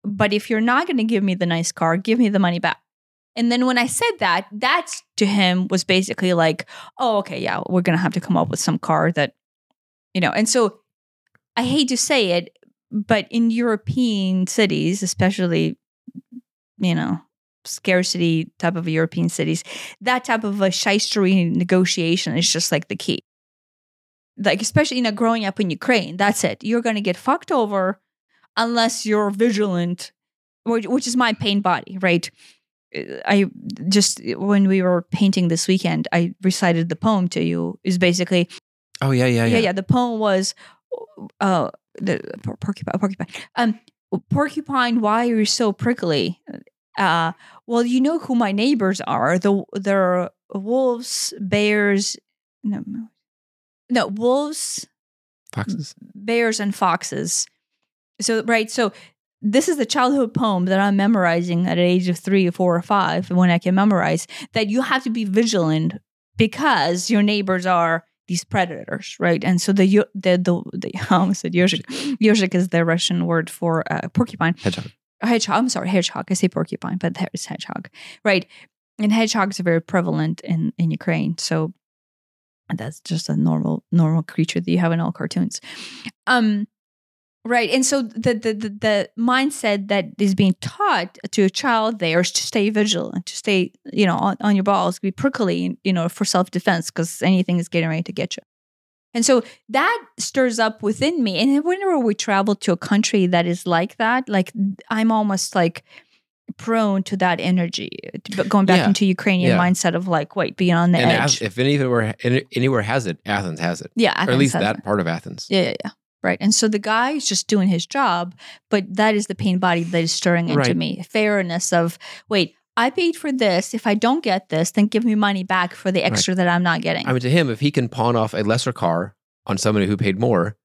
A: But if you're not going to give me the nice car, give me the money back. And then when I said that, that to him was basically like, oh, okay, yeah, we're going to have to come up with some car that, you know. And so I hate to say it, but in European cities, especially, you know, scarcity type of European cities, that type of a shystery negotiation is just like the key. like especially you know growing up in Ukraine, that's it. You're gonna get fucked over unless you're vigilant, which, which is my pain body, right? I just when we were painting this weekend, I recited the poem to you. Is basically
B: Oh yeah, yeah,
A: yeah,
B: yeah.
A: yeah. The poem was uh the porcupine, porcupine. Um, porcupine, why are you so prickly? Uh, well, you know who my neighbors are. The they're wolves, bears, no, no wolves,
B: Foxes.
A: bears, and foxes. So right, so this is the childhood poem that I'm memorizing at the age of three or four or five when I can memorize that you have to be vigilant because your neighbors are these predators, right? And so the the the, the I almost said yoshik. Yoshik is the Russian word for uh, porcupine.
B: Hedgehog.
A: Hedgehog. I'm sorry, hedgehog. I say porcupine, but there is hedgehog, right? And hedgehogs are very prevalent in in Ukraine. So that's just a normal normal creature that you have in all cartoons. Um, Right. And so the, the the the mindset that is being taught to a child there is to stay vigilant, to stay, you know, on, on your balls, be prickly, you know, for self defense because anything is getting ready to get you. And so that stirs up within me. And whenever we travel to a country that is like that, like I'm almost like prone to that energy. But going back
B: Yeah.
A: into Ukrainian
B: Yeah.
A: mindset of like, wait, being on the
B: and
A: edge.
B: If anywhere anywhere has it, Athens has it,
A: yeah,
B: or at least that
A: it.
B: part of Athens.
A: Yeah, yeah, yeah. Right. And so the guy is just doing his job, but that is the pain body that is stirring into
B: Right.
A: me. Fairness of, wait, I paid for this. If I don't get this, then give me money back for the extra that I'm not getting.
B: I mean, to him, if he can pawn off a lesser car on somebody who paid more,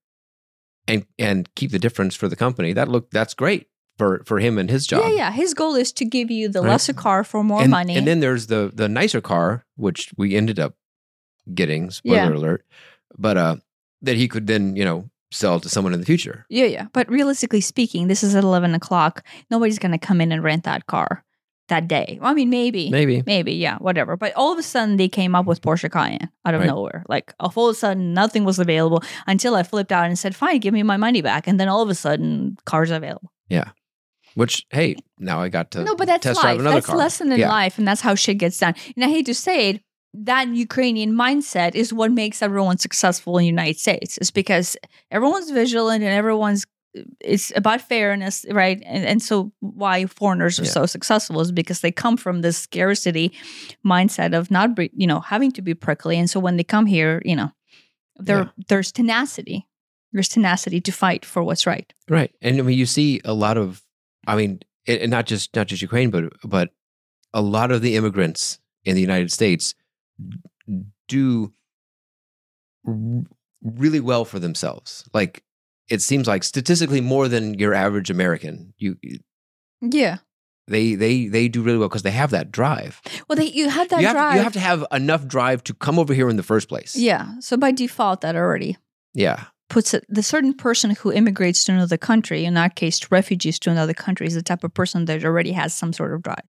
B: and and keep the difference for the company, that look that's great for for him and his job.
A: yeah, yeah. His goal is to give you the
B: Right.
A: lesser car for more
B: and,
A: money.
B: And then there's the the nicer car, which we ended up getting. Spoiler
A: Yeah.
B: alert! But uh, that he could then you know sell to someone in the future.
A: yeah, yeah. But realistically speaking, this is at 11 o'clock. Nobody's going to come in and rent that car that day. Well, I mean, maybe.
B: Maybe
A: Maybe, yeah, whatever. But all of a sudden, they came up with Porsche Cayenne out of
B: Right.
A: nowhere. Like all of a sudden, nothing was available until I flipped out and said, "Fine, give me my money back." And then all of a sudden, cars available. Yeah.
B: Which hey, now I got to
A: no, but that's
B: test
A: life.
B: drive another
A: That's
B: car.
A: lesson in
B: Yeah.
A: life, and that's how shit gets done. And I hate to say it, that Ukrainian mindset is what makes everyone successful in the United States. It's because everyone's vigilant and everyone's it's about fairness, right? And and so why foreigners are
B: Yeah.
A: so successful is because they come from this scarcity mindset of not, you know, having to be prickly. And so when they come here, you know, there
B: Yeah.
A: there's tenacity. There's tenacity to fight for what's right.
B: Right, and I mean, you see a lot of, I mean, and not just not just Ukraine, but but a lot of the immigrants in the United States do r- really well for themselves. Like it seems like statistically more than your average American. You
A: Yeah.
B: they they they do really well because they have that drive.
A: Well, they, you have that
B: you have
A: drive.
B: You have to have enough drive to come over here in the first place.
A: Yeah. So by default, that already
B: yeah,
A: puts it, the certain person who immigrates to another country, in our case, refugees to another country, is the type of person that already has some sort of drive.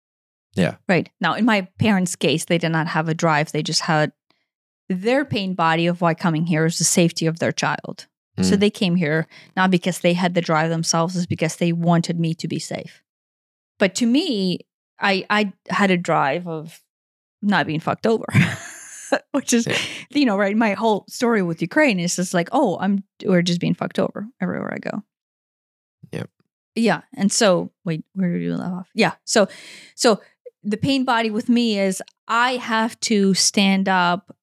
B: Yeah.
A: Right. Now, in my parents' case, they did not have a drive. They just had their pain body of why coming here is the safety of their child. So
B: Mm.
A: they came here not because they had the drive themselves, it's because they wanted me to be safe. But to me, I I had a drive of not being fucked over. Which is,
B: Yeah.
A: you know, right. My whole story with Ukraine is just like, oh, I'm we're just being fucked over everywhere I go.
B: Yep.
A: Yeah. And so wait, where did you leave off? Yeah. So so the pain body with me is I have to stand up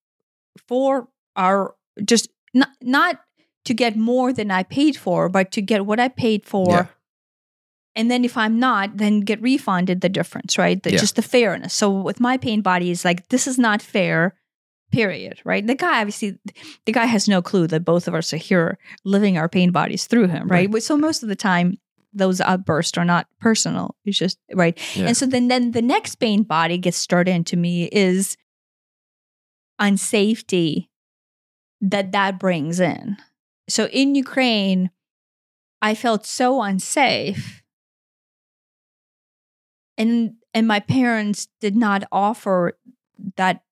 A: for our just not not to get more than I paid for, but to get what I paid for.
B: Yeah.
A: And then if I'm not, then get refunded the difference, right? The,
B: Yeah.
A: Just the fairness. So with my pain body is like, this is not fair, period, right? The guy obviously, the guy has no clue that both of us are here living our pain bodies through him, right?
B: Right.
A: So most of the time, those outbursts are not personal. It's just, right?
B: Yeah.
A: And so then, then the next pain body gets started into me is unsafety that that brings in. So in Ukraine, I felt so unsafe. And and my parents did not offer that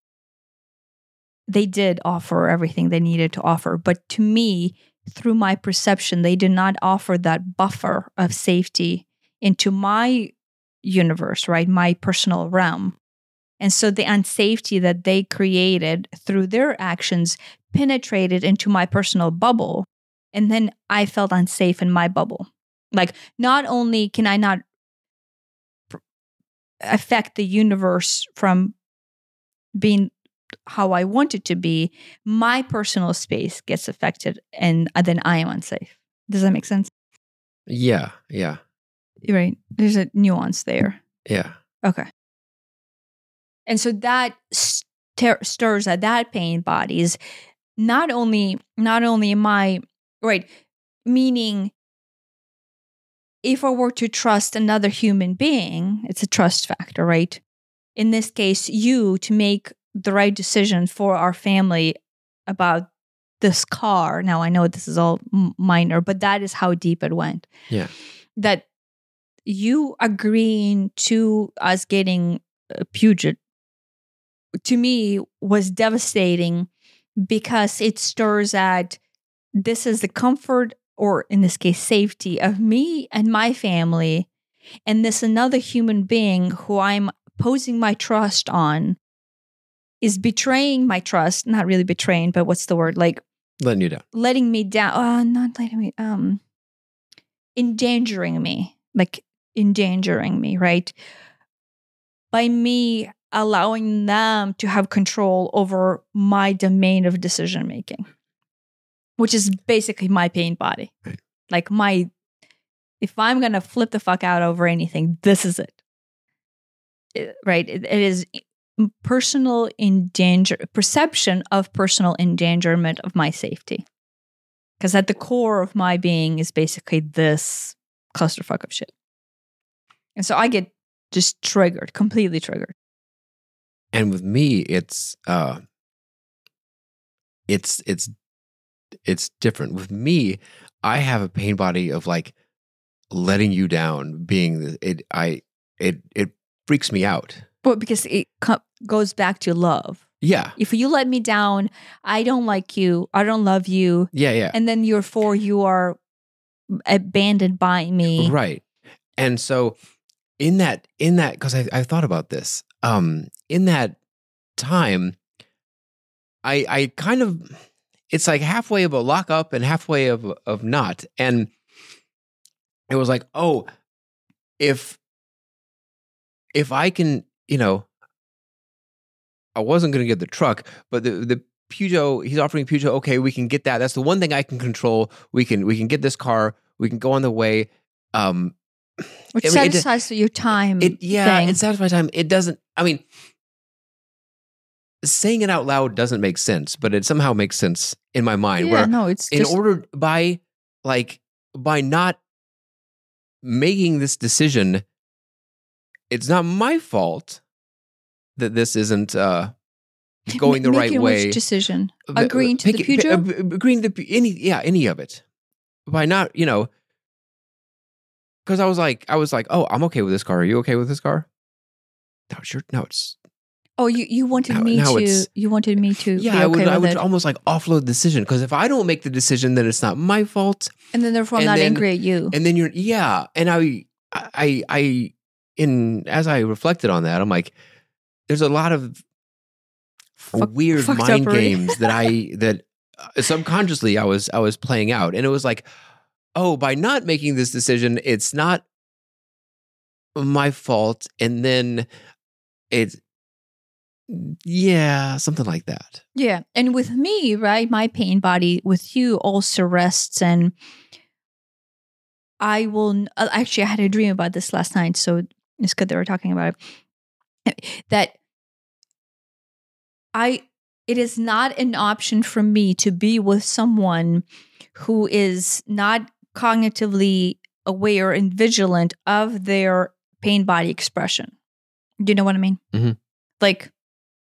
A: they did offer everything they needed to offer, but to me, through my perception, they did not offer that buffer of safety into my universe, right? My personal realm. And so the unsafety that they created through their actions penetrated into my personal bubble and then I felt unsafe in my bubble. Like, not only can I not pr- affect the universe from being how I want it to be, my personal space gets affected and uh, then I am unsafe. Does that make sense?
B: Yeah, yeah,
A: Right. There's a nuance there.
B: yeah.
A: Okay. And so that stir- stirs at that pain bodies. Not only, not only am I right, meaning if I were to trust another human being, it's a trust factor, right? In this case, you to make the right decision for our family about this car. Now I know this is all minor, but that is how deep it went.
B: Yeah.
A: That you agreeing to us getting a Peugeot to me was devastating because it stirs at this is the comfort or in this case safety of me and my family. And this another human being who I'm posing my trust on is betraying my trust not really betraying but what's the word? Like
B: Letting you down.
A: letting me down. Uh, not letting me um endangering me like endangering me right? By me allowing them to have control over my domain of decision making which is basically my pain body.
B: Right.
A: like my if i'm gonna flip the fuck out over anything this is it. It- right? It- it is personal endanger perception of personal endangerment of my safety. Because at the core of my being is basically this clusterfuck of shit. And so i get just triggered completely triggered
B: And with me, it's uh, it's it's it's different. With me, I have a pain body of like letting you down, being it. I it it freaks me out.
A: but because it co- goes back to love
B: Yeah,
A: if you let me down i don't like you i don't love you
B: yeah, yeah.
A: and then you're for you are abandoned by me
B: Right. And so in that in that because I I thought about this. Um in that time I I kind of it's like halfway of a lockup and halfway of of not. And it was like, oh, if if I can, you know, I wasn't gonna get the truck, but the the Peugeot, he's offering Peugeot, okay, we can get that. That's the one thing I can control. We can we can get this car, we can go on the way. Um
A: which
B: I mean, it-
A: satisfies your time
B: it yeah,
A: thing.
B: it satisfies my time. It doesn't. I mean, saying it out loud doesn't make sense, but it somehow makes sense in my mind.
A: yeah
B: where
A: no it's
B: in
A: just
B: order by like by not making this decision, it's not my fault that this isn't uh going the right way.
A: which decision agreeing to the
B: pick-
A: Peugeot?
B: uh, agreeing to the any yeah any of it by not you know because I was like I was like oh I'm okay with this car. Are you okay with this car? No it's your no it's
A: oh you you wanted
B: Now-
A: me
B: now
A: to you wanted me to
B: yeah
A: be
B: I
A: okay
B: would I would
A: it.
B: almost like offload the decision because if I don't make the decision then it's not my fault.
A: And then therefore i'm not
B: then-
A: angry at you.
B: and then you're yeah and I I I in as I reflected on that I'm like there's a lot of
A: Fuck-
B: weird mind games that I that uh, subconsciously I was I was playing out, and it was like, oh, by not making this decision, it's not my fault, and then it's yeah, something like that.
A: Yeah. And with me, right, my pain body with you also rests and I will uh, actually I had a dream about this last night, so it's good that we're talking about it. That I it is not an option for me to be with someone who is not cognitively aware and vigilant of their pain body expression. Do you know what I mean?
B: Mhm.
A: Like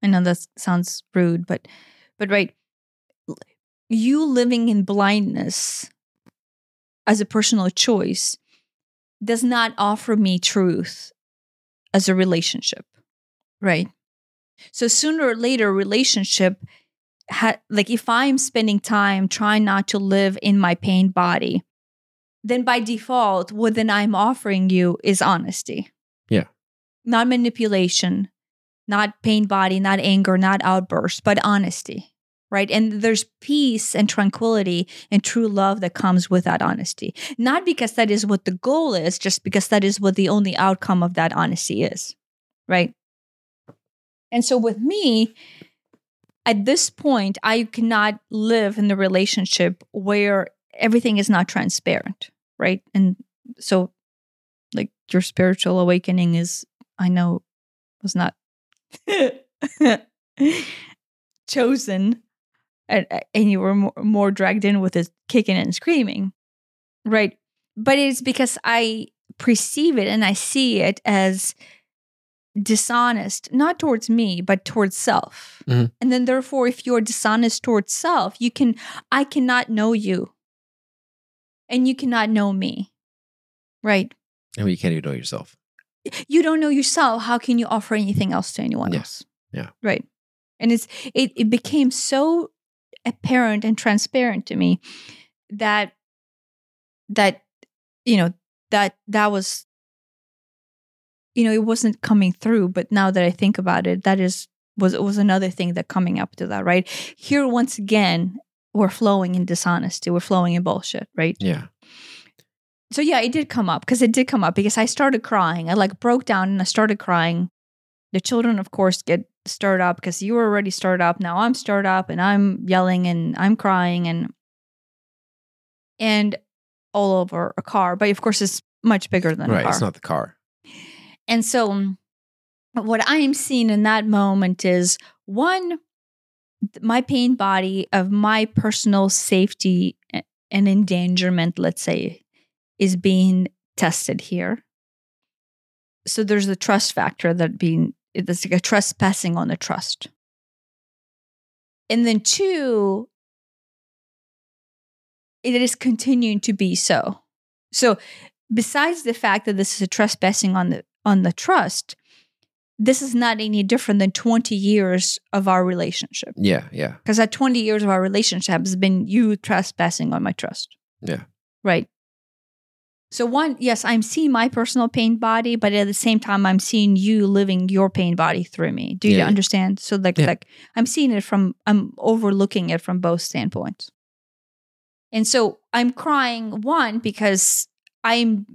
A: I know that sounds rude, but but right, you living in blindness as a personal choice does not offer me truth as a relationship, right? So sooner or later, relationship, ha- like if I'm spending time trying not to live in my pain body, then by default, what then I'm offering you is honesty.
B: Yeah.
A: Not manipulation, not pain body, not anger, not outburst, but honesty. right? And there's peace and tranquility and true love that comes with that honesty. Not because that is what the goal is, just because that is what the only outcome of that honesty is, right? And so with me, at this point, I cannot live in the relationship where everything is not transparent, right? And so, like, your spiritual awakening is, I know, was not chosen and, and you were more, more dragged in with his kicking and screaming right but it's because i perceive it and i see it as dishonest not towards me but towards self
B: Mhm.
A: and then therefore if you're dishonest towards self you can i cannot know you and you cannot know me. Right.
B: Mean, you can't even know yourself.
A: you don't know yourself. How can you offer anything else to anyone
B: Yeah.
A: else?
B: Yeah.
A: right. And it's it, it became so apparent and transparent to me that that you know that that was you know it wasn't coming through. But now that i think about it that is was was another thing that coming up to that right? Here once again we're flowing in dishonesty we're flowing in bullshit right
B: Yeah.
A: so yeah, it did come up because it did come up because I started crying. I like broke down and I started crying. The children, of course, get stirred up because you were already stirred up. Now I'm stirred up and I'm yelling and I'm crying and and all over a car. But of course, it's much bigger than a
B: Right. It's not the car.
A: And so, what I am seeing in that moment is one, my pain body of my personal safety and endangerment, let's say, is being tested here. So there's the trust factor that being it's like a trespassing on the trust. And then two, it is continuing to be so. So besides the fact that this is a trespassing on the on the trust, this is not any different than 20 years of our relationship.
B: Yeah. Yeah.
A: Because that 20 years of our relationship has been you trespassing on my trust.
B: Yeah.
A: Right. So one, yes, I'm seeing my personal pain body, but at the same time, I'm seeing you living your pain body through me. Do you
B: Yeah.
A: understand? So like,
B: Yeah.
A: like I'm seeing it from, I'm overlooking it from both standpoints. And so I'm crying one because I'm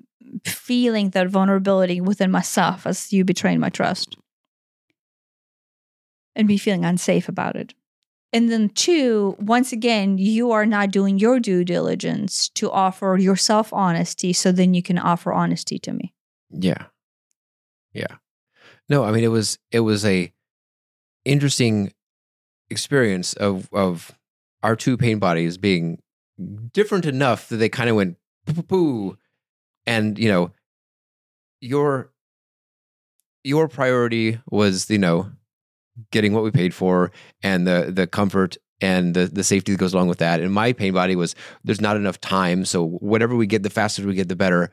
A: feeling that vulnerability within myself as you betraying my trust and be feeling unsafe about it. And then two, once again, you are not doing your due diligence to offer yourself honesty so then you can offer honesty to me.
B: Yeah. Yeah. No, I mean it was it was a interesting experience of of our two pain bodies being different enough that they kind of went poo poo and you know your your priority was you know getting what we paid for and the the comfort and the the safety that goes along with that and my pain body was there's not enough time so whatever we get the faster we get the better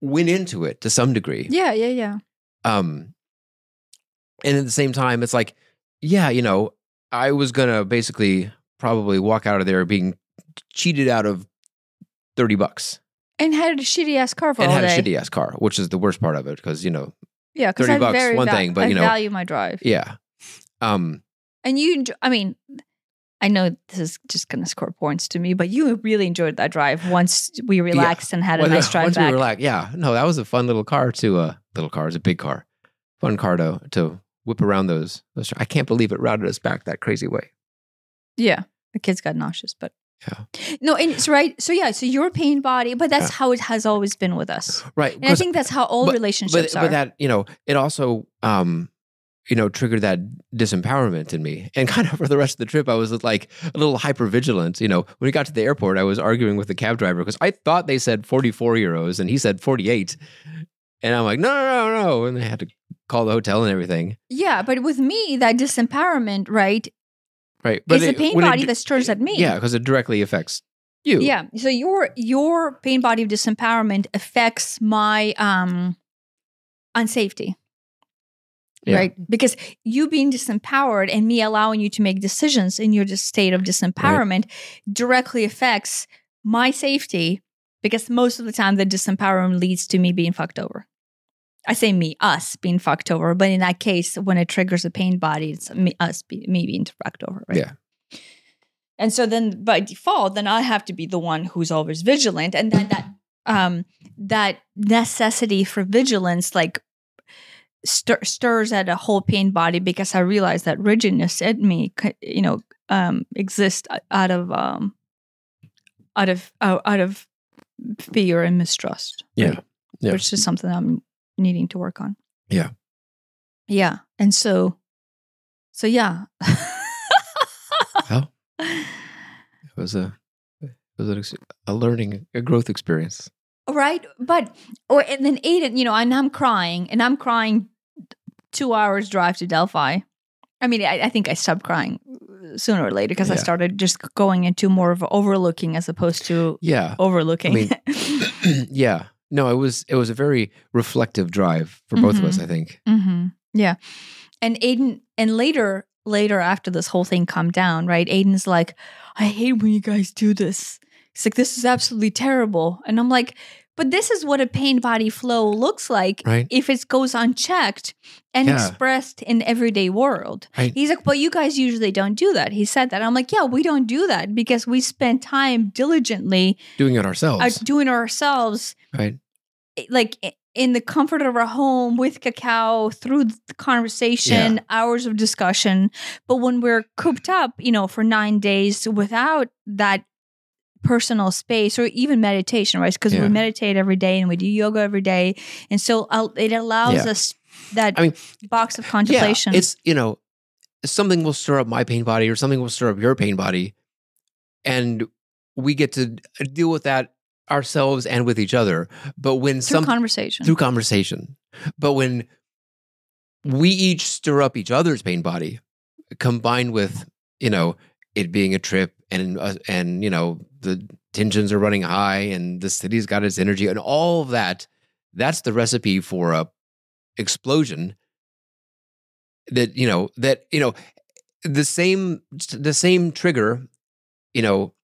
B: went into it to some degree
A: Yeah, yeah, yeah.
B: um and at the same time it's like yeah you know i was gonna basically probably walk out of there being cheated out of 30 bucks
A: And had a shitty ass car for
B: and
A: all
B: had
A: day.
B: a shitty ass car which is the worst part of it because you know
A: yeah, because
B: 30
A: I
B: bucks,
A: very
B: one thing, but, you know- I
A: value my drive.
B: yeah um
A: And you, enjo- I mean, I know this is just going to score points to me, but you really enjoyed that drive once we relaxed and had a
B: Well,
A: nice drive
B: once
A: back.
B: we were like yeah no that was a fun little car to uh little car it's a big car fun car to to whip around those those i can't believe it routed us back that crazy way
A: Yeah. The kids got nauseous, but
B: Yeah.
A: No, and it's right. So yeah, so your pain body, but that's
B: Yeah.
A: how it has always been with us.
B: right
A: And I think that's how all
B: but-
A: relationships
B: but,
A: are.
B: but that you know it also um you know triggered that disempowerment in me and kind of for the rest of the trip i was like a little hyper vigilant you know when we got to the airport i was arguing with the cab driver because i thought they said 44 euros and he said 48 and i'm like no no no no and they had to call the hotel and everything
A: yeah, but with me, that disempowerment, right,
B: right
A: is a
B: it-
A: pain
B: when it
A: body
B: di-
A: that stirs at me.
B: yeah because it directly affects you
A: Yeah. So your your pain body of disempowerment affects my um unsafety.
B: Yeah.
A: Right? Because you being disempowered and me allowing you to make decisions in your state of disempowerment directly affects my safety because most of the time the disempowerment leads to me being fucked over. I say me, us being fucked over, but in that case, when it triggers a pain body, it's me, us, be, me being fucked over. Right?
B: Yeah.
A: and so then by default then i have to be the one who's always vigilant and then that um that necessity for vigilance like stir, stirs at a whole pain body because i realize that rigidness in me you know um exists out of um out of out out of fear and mistrust
B: Yeah.
A: right?
B: Yeah.
A: which is something i'm needing to work on
B: Yeah.
A: yeah and so so yeah
B: Well, it was a it was an ex- a learning, a growth experience.
A: right but or and then aiden you know and i'm crying and i'm crying two hours drive to delphi i mean i, I think i stopped crying sooner or later because i started just going into more of overlooking as opposed to
B: Yeah.
A: overlooking
B: mean, yeah. No, it was it was a very reflective drive for both of us, I think.
A: hmm Yeah. And Aiden, and later, later after this whole thing calmed down, right? Aiden's like, I hate when you guys do this. He's like, this is absolutely terrible. And I'm like, but this is what a pain body flow looks like
B: Right?
A: if it goes unchecked and
B: Yeah.
A: expressed in everyday world.
B: Right.
A: He's like, but you guys usually don't do that. He said that. I'm like, yeah, we don't do that because we spend time diligently
B: Doing it ourselves.
A: uh, doing it ourselves
B: right?
A: like in the comfort of our home with cacao through the conversation hours of discussion but when we're cooped up you know for nine days without that personal space or even meditation right because
B: Yeah.
A: we meditate every day and we do yoga every day and so uh, it allows
B: Yeah.
A: us that
B: I mean,
A: box of contemplation
B: Yeah, it's you know, something will stir up my pain body or something will stir up your pain body, and we get to deal with that ourselves and with each other. But when
A: through
B: some
A: conversation
B: through conversation, but when we each stir up each other's pain body, combined with you know it being a trip and uh, and you know the tensions are running high and the city's got its energy and all of that, that's the recipe for a explosion that you know that you know the same the same trigger you know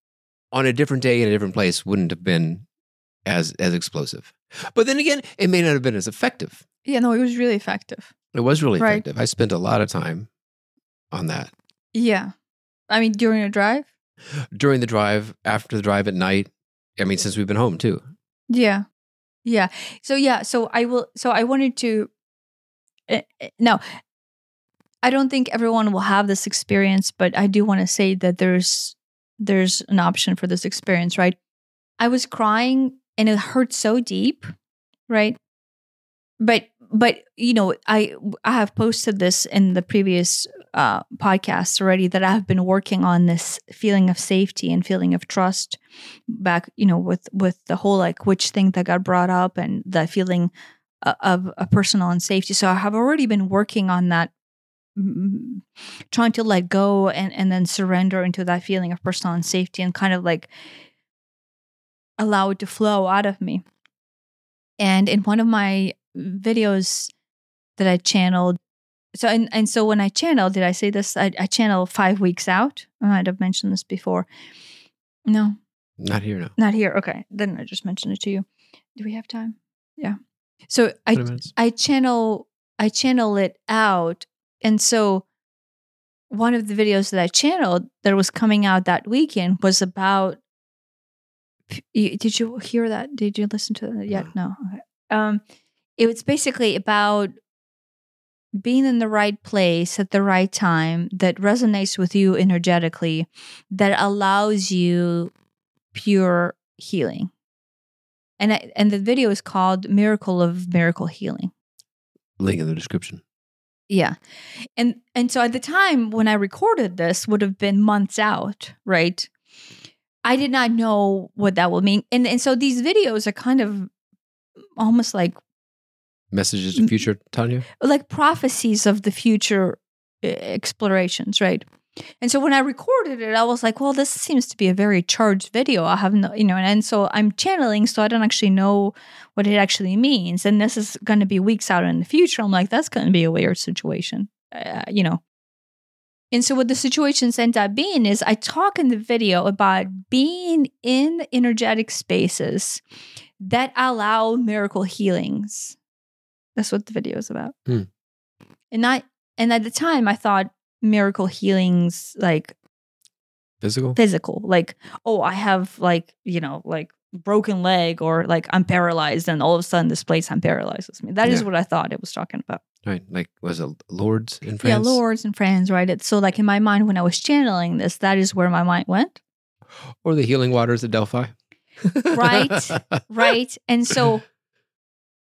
B: on a different day in a different place wouldn't have been as as explosive but then again it may not have been as effective
A: yeah no it was really effective
B: it was really
A: Right.
B: effective i spent a lot of time on that
A: yeah i mean during a drive
B: during the drive after the drive at night i mean since we've been home too
A: Yeah. Yeah. So yeah, so I will so I wanted to uh, uh, no. I don't think everyone will have this experience, but I do want to say that there's there's an option for this experience, right? I was crying and it hurt so deep, right? But but you know, I I have posted this in the previous uh podcasts already that I have been working on this feeling of safety and feeling of trust back you know with with the whole like which thing that got brought up and the feeling of a personal and safety. so i have already been working on that Mm, trying to let go and and then surrender into that feeling of personal safety and kind of like allow it to flow out of me and in one of my videos that i channeled so and, and so when i channel did i say this I, I channel five weeks out i might have mentioned this before no
B: not here now
A: not here. Okay. Then I just mentioned it to you. Do we have time? Yeah. So I I channel I channel it out. And so one of the videos that I channeled that was coming out that weekend was about did you hear that? Did you listen to that yet? No. Okay. Um it was basically about being in the right place at the right time that resonates with you energetically that allows you pure healing. And I, and the video is called Miracle of Miracle Healing.
B: link in the description
A: Yeah. And and so at the time when I recorded this would have been months out, right? I did not know what that would mean. And and so these videos are kind of almost like
B: messages to
A: Mm.
B: future tanya
A: like prophecies of the future explorations, right? And so when I recorded it, I was like, well, this seems to be a very charged video. I have no, you know, and, and so I'm channeling, so I don't actually know what it actually means. And this is going to be weeks out in the future. I'm like, that's going to be a weird situation, uh, you know. And so what the situations end up being is I talk in the video about being in energetic spaces that allow miracle healings. That's what the video is about.
B: Hmm.
A: And I and at the time I thought miracle healings like
B: Physical.
A: physical like oh i have like you know like broken leg or like i'm paralyzed and all of a sudden this place i'm paralyzes me That is
B: Yeah.
A: what i thought it was talking about
B: Right. Like was it Lourdes in France?
A: yeah Lourdes and friends right it's so like in my mind when i was channeling this that is where my mind went
B: Or the healing waters of Delphi.
A: Right. right and so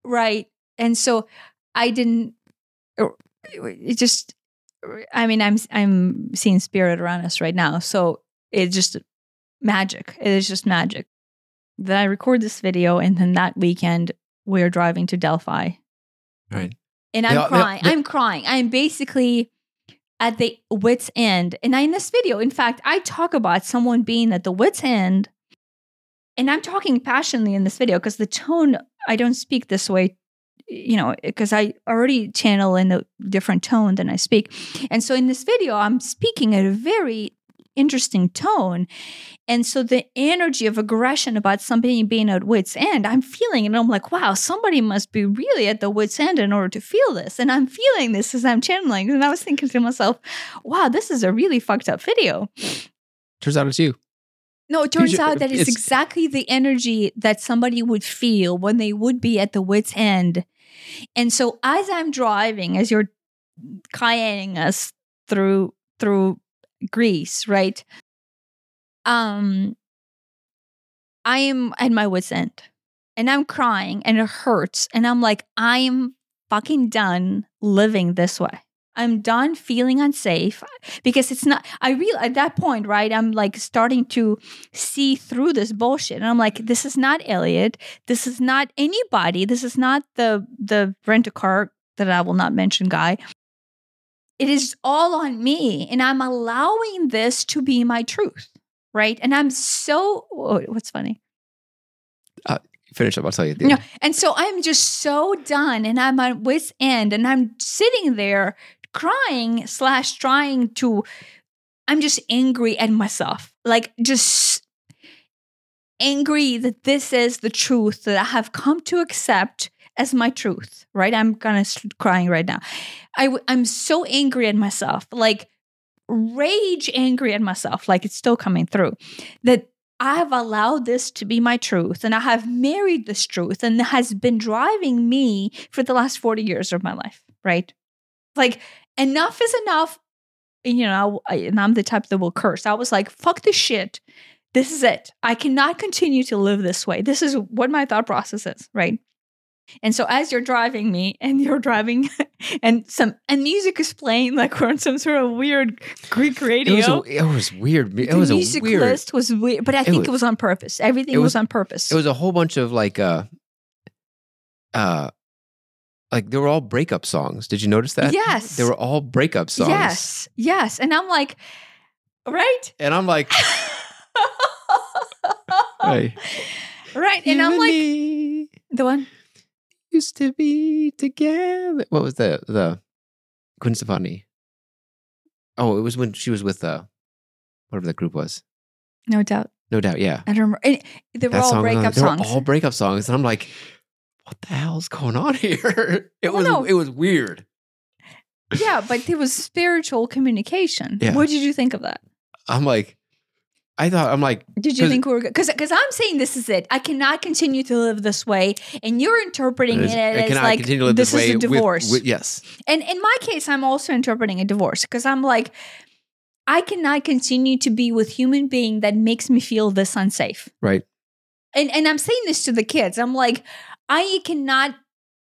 A: right and so i didn't er, it just i mean i'm i'm seeing spirit around us right now. So it's just magic. It is just magic. Then i record this video and then that weekend we're driving to delphi.
B: Right.
A: and i'm
B: they-
A: crying.
B: they-
A: i'm crying. I'm basically at the wits end. And I, in this video in fact i talk about someone being at the wits end. And i'm talking passionately in this video because the tone i don't speak this way you know because i already channel in a different tone than i speak. And so in this video i'm speaking at a very interesting tone. And so the energy of aggression about somebody being at wits end i'm feeling it. And i'm like wow somebody must be really at the wits end in order to feel this. And i'm feeling this as i'm channeling. And i was thinking to myself wow this is a really fucked up video.
B: Turns out it's you.
A: no, it turns out that it's,
B: it's-
A: exactly the energy that somebody would feel when they would be at the wits' end. And so as I'm driving, as you're cayenning us through through Greece, right? Um I am at my wits' end and I'm crying and it hurts. And I'm like, I'm fucking done living this way. I'm done feeling unsafe because it's not i real at that point right i'm like starting to see through this bullshit. And i'm like this is not elliot. This is not anybody. This is not the the rent a car that i will not mention guy. It is all on me and i'm allowing this to be my truth right? And i'm so oh, what's funny?
B: Uh, Finish up. I'll tell you
A: no, and so I'm just so done, and I'm at wit's end, and I'm sitting there crying slash trying to. I'm just angry at myself, like just angry that this is the truth that I have come to accept as my truth. Right? I'm kind of crying right now. I I'm so angry at myself, like rage angry at myself, like it's still coming through. That I have allowed this to be my truth and I have married this truth and it has been driving me for the last 40 years of my life, right? Like, enough is enough. And, you know, I, and I'm the type that will curse. I was like, fuck this shit. This is it. I cannot continue to live this way. This is what my thought process is, right? And so as you're driving me and you're driving and some and music is playing like we're on some sort of weird Greek
B: It
A: radio
B: was, a, it was weird. It
A: the
B: was a
A: music
B: weird.
A: list was weird, but I think
B: was-
A: it was on purpose. Everything was,
B: was-
A: on purpose.
B: It was a whole bunch of like, uh, uh, like they were all breakup songs. Did you notice that?
A: Yes.
B: They were all breakup songs.
A: yes, yes, and I'm like, right,
B: And I'm like, hey,
A: right, and
B: you
A: I'm like
B: me
A: the one.
B: used to be together. What was the the Gwen Stefani? Oh, it was when she was with uh, whatever that group was.
A: No doubt,
B: No doubt, yeah.
A: I don't remember. And they were
B: That
A: all
B: song on-
A: breakup
B: they were
A: songs.
B: all breakup songs, and I'm like, what the hell's going on here? It
A: Oh,
B: was
A: no.
B: it was weird.
A: yeah, but there was spiritual communication.
B: Yeah.
A: What did you think of that?
B: I'm like, I thought I'm like,
A: Did you think we were good? Because because I'm saying this is it. I cannot continue to live this way, and you're interpreting it, as like this
B: this
A: is a
B: with-
A: divorce.
B: with- yes,
A: And in my case, I'm also interpreting a divorce because I'm like, I cannot continue to be with human being that makes me feel this unsafe.
B: right.
A: And and I'm saying this to the kids. I'm like, I cannot,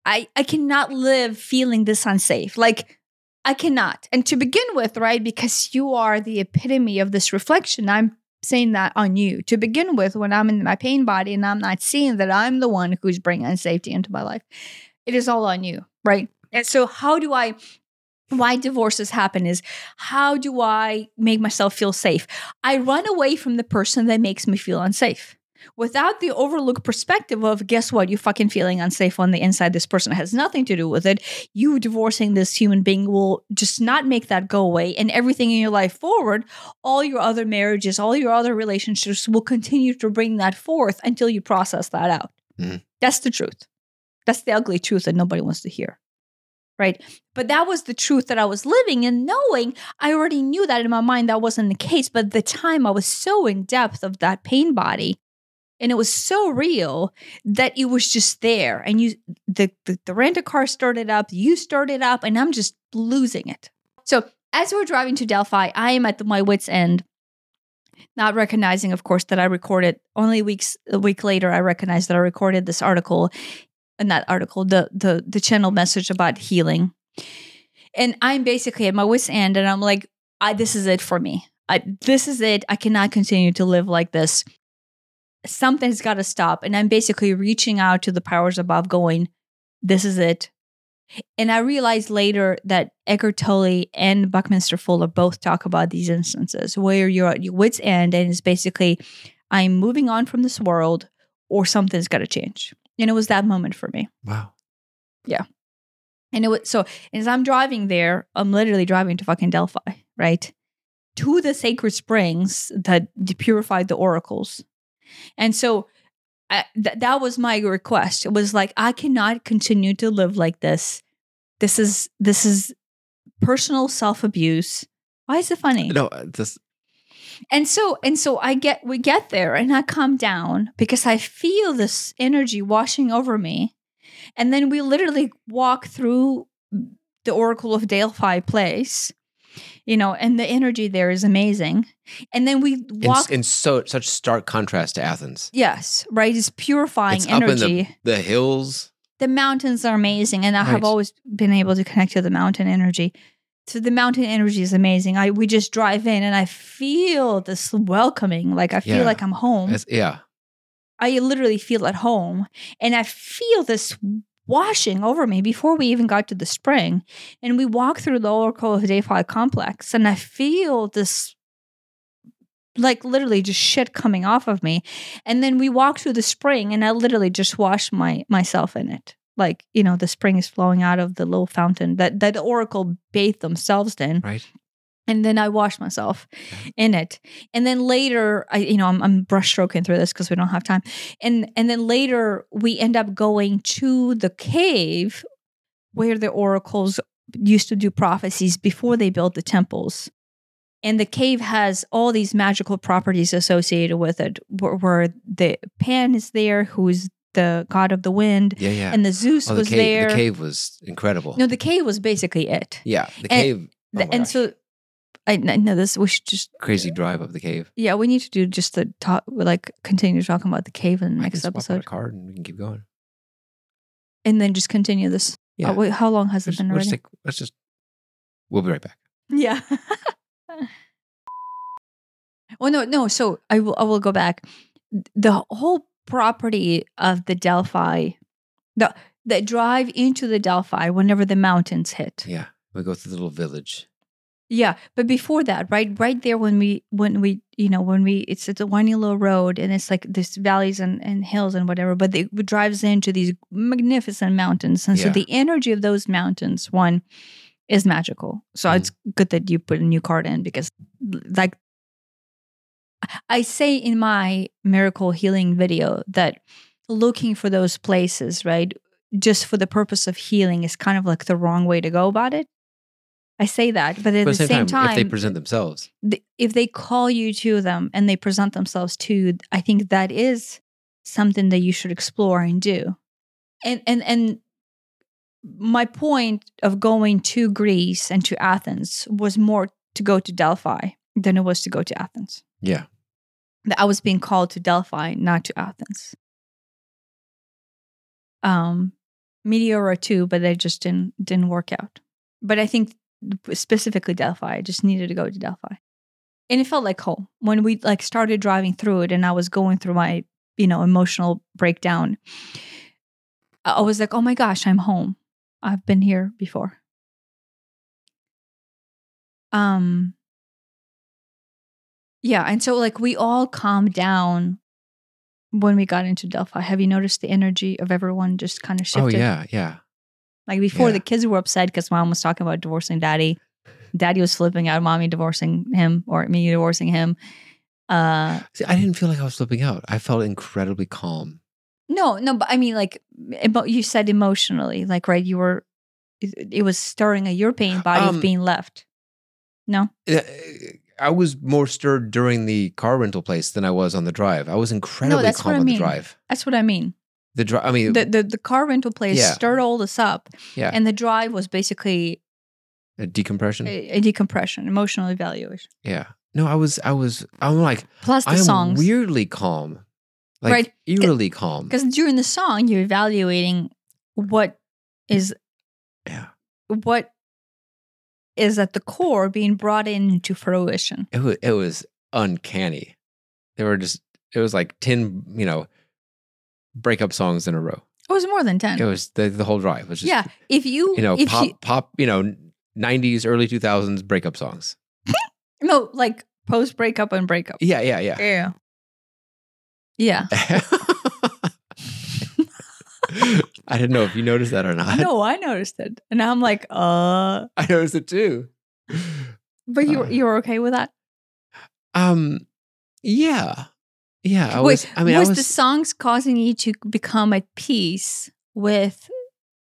A: I I cannot live feeling this unsafe. Like I cannot. And to begin with, right, because you are the epitome of this reflection, I'm saying that on you. To begin with, when I'm in my pain body and I'm not seeing that I'm the one who's bringing unsafety into my life, it is all on you, right? And so, how do I? Why divorces happen is how do I make myself feel safe? I run away from the person that makes me feel unsafe without the overlook perspective of guess what you fucking feeling unsafe on the inside this person has nothing to do with it you divorcing this human being will just not make that go away and everything in your life forward all your other marriages all your other relationships will continue to bring that forth until you process that out
B: Mhm.
A: that's the truth that's the ugly truth that nobody wants to hear right? But that was the truth that I was living and knowing I already knew that in my mind that wasn't the case. But at the time I was so in depth of that pain body and it was so real that it was just there. And you the the, the rent a car started up, you started up, and I'm just losing it. So as we're driving to Delphi, I am at my wits' end not recognizing, of course, that I recorded only weeks a week later. I recognized that I recorded this article, and that article, the the the channel message about healing, and I'm basically at my wit's end, and I'm like, I this is it for me. I, this is it. I cannot continue to live like this. Something's got to stop, and I'm basically reaching out to the powers above, going, "This is it. And I realized later that Eckhart Tolle and Buckminster Fuller both talk about these instances where you're at your wits' end and it's basically, I'm moving on from this world or something's got to change. And it was that moment for me.
B: Wow. Yeah.
A: And it was so as I'm driving there, I'm literally driving to fucking Delphi, right? To the sacred springs that purified the oracles. And so I, th- that was my request. It was like I cannot continue to live like this. This is this is personal self abuse. Why is it funny?
B: No, uh, this
A: And so and so I get we get there and I come down because I feel this energy washing over me. And then we literally walk through the Oracle of Delphi place. You know, and the energy there is amazing. And then we walk
B: in so such stark contrast to Athens.
A: Yes, right. It's purifying
B: It's in
A: energy.
B: the, the hills.
A: the mountains are amazing and i have always been able to connect to the mountain energy so the mountain energy is amazing i we just drive in and i feel this welcoming like i feel
B: Yeah.
A: like i'm home
B: It's- yeah.
A: i literally feel at home and i feel this washing over me before we even got to the spring. And we walk through the oracle of complex and i feel this like literally just shit coming off of me. And then we walk through the spring and i literally just wash my myself in it. Like you know the spring is flowing out of the little fountain that that the oracle bathed themselves in.
B: Right.
A: And then I wash myself in it. And then later, I you know I'm, I'm brushstroking through this because we don't have time. And and then later we end up going to the cave where the oracles used to do prophecies before they built the temples. And the cave has all these magical properties associated with it, where, where the Pan is there, who's the god of the wind,
B: Yeah, yeah.
A: and the Zeus
B: oh, the
A: was
B: cave,
A: there.
B: The cave was incredible.
A: No, the cave was basically it.
B: yeah, the
A: and-
B: cave. oh
A: and
B: gosh.
A: so I, I know this. We should just
B: crazy drive up the cave.
A: Yeah, we need to do just the talk, like continue talking about the cave in the
B: I can
A: next
B: swap out
A: episode,
B: a card and we can keep going.
A: and then just continue this.
B: Uh, yeah.
A: Oh, wait, how long has
B: Let's,
A: it been
B: we'll
A: already?
B: take- let's just. We'll be right back.
A: yeah. well, no, no. So I will. I will go back. The whole property of the Delphi, the the drive into the Delphi whenever the mountains hit.
B: Yeah, we go through the little village.
A: Yeah, but before that, right, right there when we when we you know when we it's it's a windy little road and it's like there's valleys and, and hills and whatever, but it drives into these magnificent mountains, and so the energy of those mountains one is magical. So
B: Mm.
A: it's good that you put a new card in because like I say in my miracle healing video that looking for those places, right, just for the purpose of healing is kind of like the wrong way to go about it. I say that, but at
B: But
A: the same time,
B: if they present themselves,
A: th- if they call you to them and they present themselves to you, I think that is something that you should explore and do. And and and my point of going to Greece and to Athens was more to go to Delphi than it was to go to Athens.
B: yeah,
A: That I was being called to Delphi, not to Athens. Um, Meteora too, but they just didn't didn't work out. But I think specifically Delphi, I just needed to go to Delphi, and it felt like home when we like started driving through it, and I was going through my you know emotional breakdown. I was like, oh my gosh, I'm home. I've been here before. Um. Yeah, and so like we all calmed down when we got into Delphi. Have you noticed the energy of everyone just kind of shifted?
B: oh yeah, yeah.
A: Like before,
B: Yeah.
A: the kids were upset because mom was talking about divorcing daddy. Daddy was flipping out, mommy divorcing him or me divorcing him. Uh,
B: See, I didn't feel like I was flipping out. I felt incredibly calm.
A: no, no, but I mean, like emo- you said emotionally, like right, you were it, it was stirring a European body
B: Um,
A: of being left. No,
B: I was more stirred during the car rental place than I was on the drive. I was incredibly
A: what
B: calm
A: I
B: on
A: mean.
B: the drive.
A: that's what I mean.
B: The drive. I mean,
A: The the, the car rental place
B: Yeah.
A: stirred all this up,
B: yeah,
A: and the drive was basically
B: a decompression.
A: a, a decompression, emotional evaluation,
B: yeah. No, I was. I was. I'm like.
A: plus the
B: I'm
A: songs.
B: weirdly calm. Like
A: Right.
B: eerily calm.
A: Because during the song, you're evaluating what is
B: Yeah.
A: what is at the core being brought into fruition.
B: It was. It was uncanny. There were just. It was like ten. You know, breakup songs in a row.
A: It was more than ten.
B: It was the, the whole drive was just.
A: yeah, if you,
B: You know, pop,
A: you,
B: pop. You know, '90s, early 2000s breakup songs.
A: no, like post breakup and breakup.
B: Yeah, yeah, yeah.
A: Yeah, yeah.
B: I didn't know if you noticed that or not.
A: no, I noticed it, and I'm like, uh.
B: I noticed it too.
A: But you
B: Uh.
A: you were okay with that?
B: Um, yeah, yeah. I
A: Wait,
B: was. I mean,
A: was,
B: I was.
A: the songs causing you to become at peace with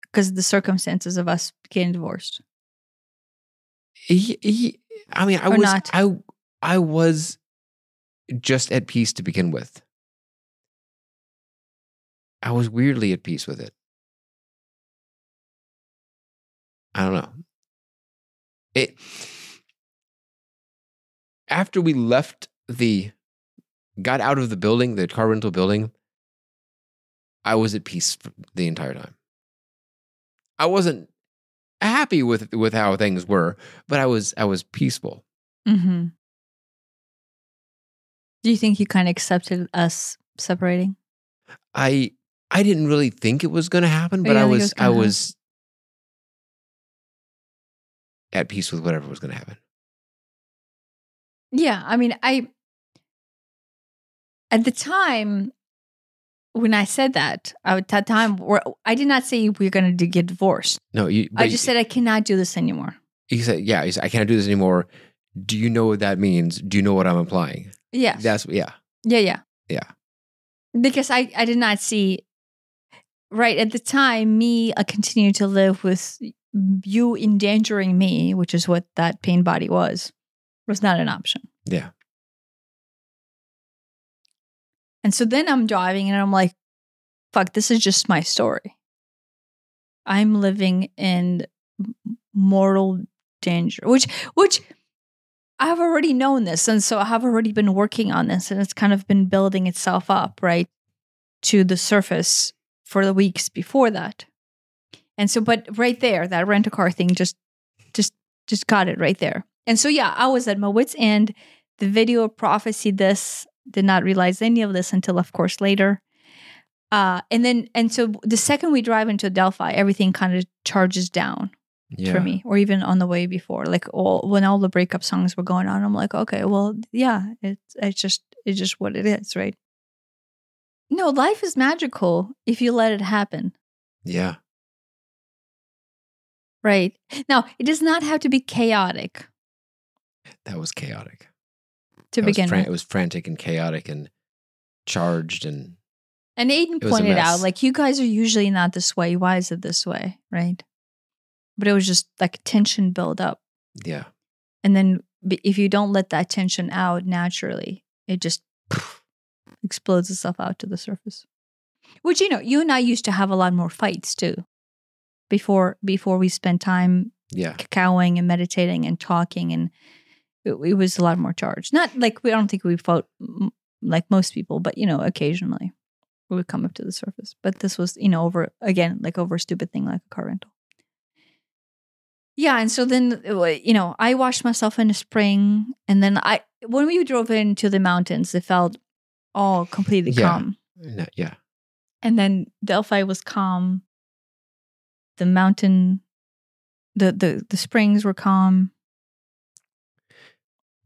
A: because the circumstances of us getting divorced?
B: Ye- ye- I mean, I
A: Or
B: was.
A: not?
B: I I was just at peace to begin with. I was weirdly at peace with it. I don't know. It after we left the got out of the building, the car rental building, I was at peace the entire time. I wasn't happy with with how things were, but I was I was peaceful.
A: Mm-hmm. Do you think you kind of accepted us separating?
B: I I didn't really think it was going to happen,
A: Oh,
B: but I
A: didn't think it
B: was
A: was
B: I was at peace with whatever was going to happen.
A: Yeah, I mean, I at the time when I said that, at that time, I did not say we're going to get divorced.
B: No, you.
A: I just said I cannot do this anymore.
B: He said yeah. You said, I can't do this anymore. Do you know what that means? Do you know what I'm implying?
A: Yes.
B: That's yeah.
A: Yeah, yeah.
B: Yeah.
A: Because I, I did not see, right at the time, me uh, continuing to live with you endangering me, which is what that pain body was, was not an option.
B: Yeah.
A: And so then I'm driving and I'm like, fuck, this is just my story. I'm living in mortal danger, which, which, I've already known this. And so I have already been working on this and it's kind of been building itself up, right? To the surface for the weeks before that. And so, but right there, that rent a car thing just, just, just got it right there. And so, yeah, I was at my wits' end. The video prophesied this did not realize any of this until, of course, later. Uh, and then, and so the second we drive into Delphi, everything kind of charges down
B: Yeah.
A: for me, or even on the way before, like all when all the breakup songs were going on, I'm like, okay, well, yeah, it's it's just it's just what it is, right? No, life is magical if you let it happen,
B: Yeah.
A: right? Now, it does not have to be chaotic
B: That was chaotic.
A: To begin
B: fran-
A: with.
B: It was frantic and chaotic and charged and
A: And Aiden pointed out, like, you guys are usually not this way. Why is it this way? Right. But it was just like tension build up.
B: yeah.
A: And then if you don't let that tension out naturally, it just explodes itself out to the surface. Which, you know, you and I used to have a lot more fights too. Before before we spent time
B: Yeah.
A: cacaoing and meditating and talking and it, it was a lot more charged. Not like we I don't think we fought like most people, but you know, occasionally we would come up to the surface. But this was, you know, over again, like over a stupid thing like a car rental. Yeah, and so then uh, you know, I washed myself in the spring, and then I when we drove into the mountains, it felt all completely
B: Yeah.
A: calm.
B: No, yeah.
A: And then Delphi was calm. The mountain, the the the springs were calm.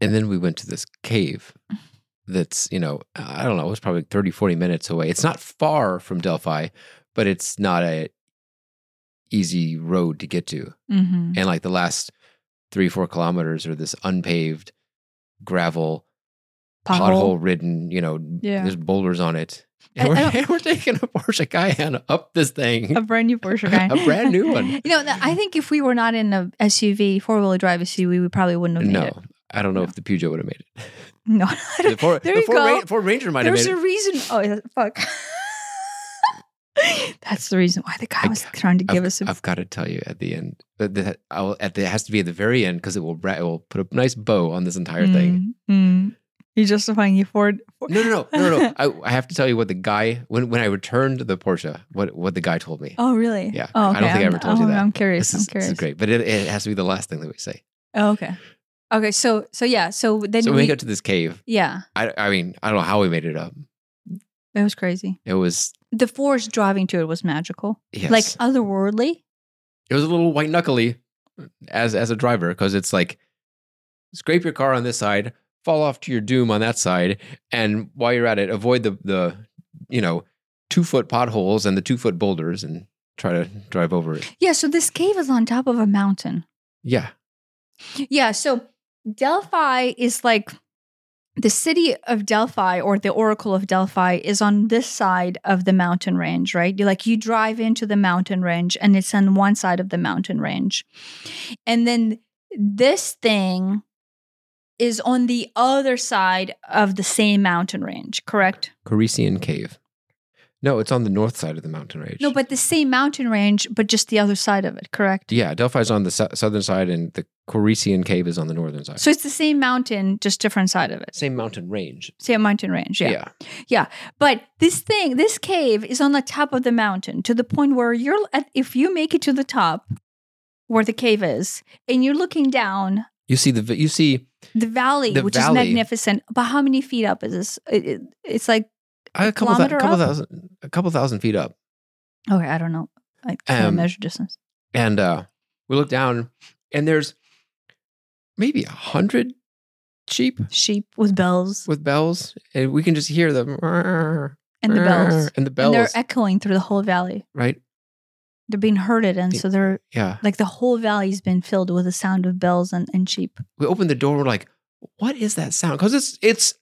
B: And then we went to this cave that's, you know, I don't know, it was probably 30, 40 minutes away. It's not far from Delphi, but it's not a easy road to get to.
A: Mm-hmm.
B: And like the last three, four kilometers are this unpaved gravel
A: Pothole.
B: ridden. You know,
A: Yeah.
B: there's boulders on it. And we're,
A: don't-
B: we're taking a Porsche Cayenne up this thing.
A: A brand new Porsche guy.
B: a brand new one.
A: You know, I think if we were not in a SUV, four wheel drive SUV, we probably wouldn't have made
B: No,
A: it.
B: I don't know
A: No.
B: if the Peugeot would have made it.
A: No,
B: The Ford,
A: There
B: the
A: you
B: Ford,
A: go.
B: Ra- Ford Ranger might have made it.
A: there's a reason. Oh, fuck. That's the reason why the guy
B: I-
A: was trying to give
B: I've,
A: us a.
B: I've got to tell you at the end, but the, I'll, at the, it has to be at the very end because it will it will put a nice bow on this entire thing.
A: Mm, mm. You're justifying you Ford.
B: No, no, no, no, no. I, I have to tell you what the guy when when I returned the Porsche, what what the guy told me.
A: Oh, really?
B: Yeah,
A: Oh,
B: I don't think I
A: I'm-
B: ever told you
A: oh,
B: that.
A: I'm curious.
B: This
A: I'm
B: is, this
A: curious.
B: is great, but it, it has to be the last thing that we say.
A: Oh, okay. Okay. So, so yeah. So then
B: so
A: we.
B: we got to this cave,
A: yeah,
B: I I mean I don't know how we made it up.
A: it was crazy.
B: It was
A: The force driving to it was magical,
B: yes,
A: like otherworldly.
B: it was a little white knuckly as as a driver because it's like scrape your car on this side, fall off to your doom on that side, and while you're at it, avoid the the you know two foot potholes and the two foot boulders and try to drive over it.
A: Yeah. So this cave is on top of a mountain.
B: Yeah,
A: Yeah. So Delphi is like the city of Delphi or the Oracle of Delphi is on this side of the mountain range, right? You like you drive into the mountain range and it's on one side of the mountain range. And then this thing is on the other side of the same mountain range, correct?
B: Corycian Cave. No, it's on the north side of the mountain range.
A: No, but the same mountain range, but just the other side of it, correct?
B: yeah, Delphi's on the sou- southern side, and the Corycian Cave is on the northern side.
A: So it's the same mountain, just different side of it.
B: Same mountain range.
A: Same mountain range, yeah.
B: yeah. yeah.
A: But this thing, this cave is on the top of the mountain to the point where you're at, if you make it to the top where the cave is and you're looking down
B: You see the you see
A: the valley,
B: The
A: which is magnificent. But how many feet up is this? It, it- it's like,
B: a couple,
A: kilometer
B: couple
A: up?
B: thousand a couple thousand feet up.
A: okay, I don't know. I can't
B: Um,
A: measure distance.
B: and uh, we look down, and there's maybe a hundred sheep
A: Sheep with bells
B: with bells, and we can just hear them
A: and the bells.
B: and the bells.
A: And they're echoing through the whole valley.
B: right?
A: They're being herded. And so they're
B: Yeah.
A: like the whole valley's been filled with the sound of bells and, and sheep.
B: We open the door. We're like, "What is that sound?" Because it's it's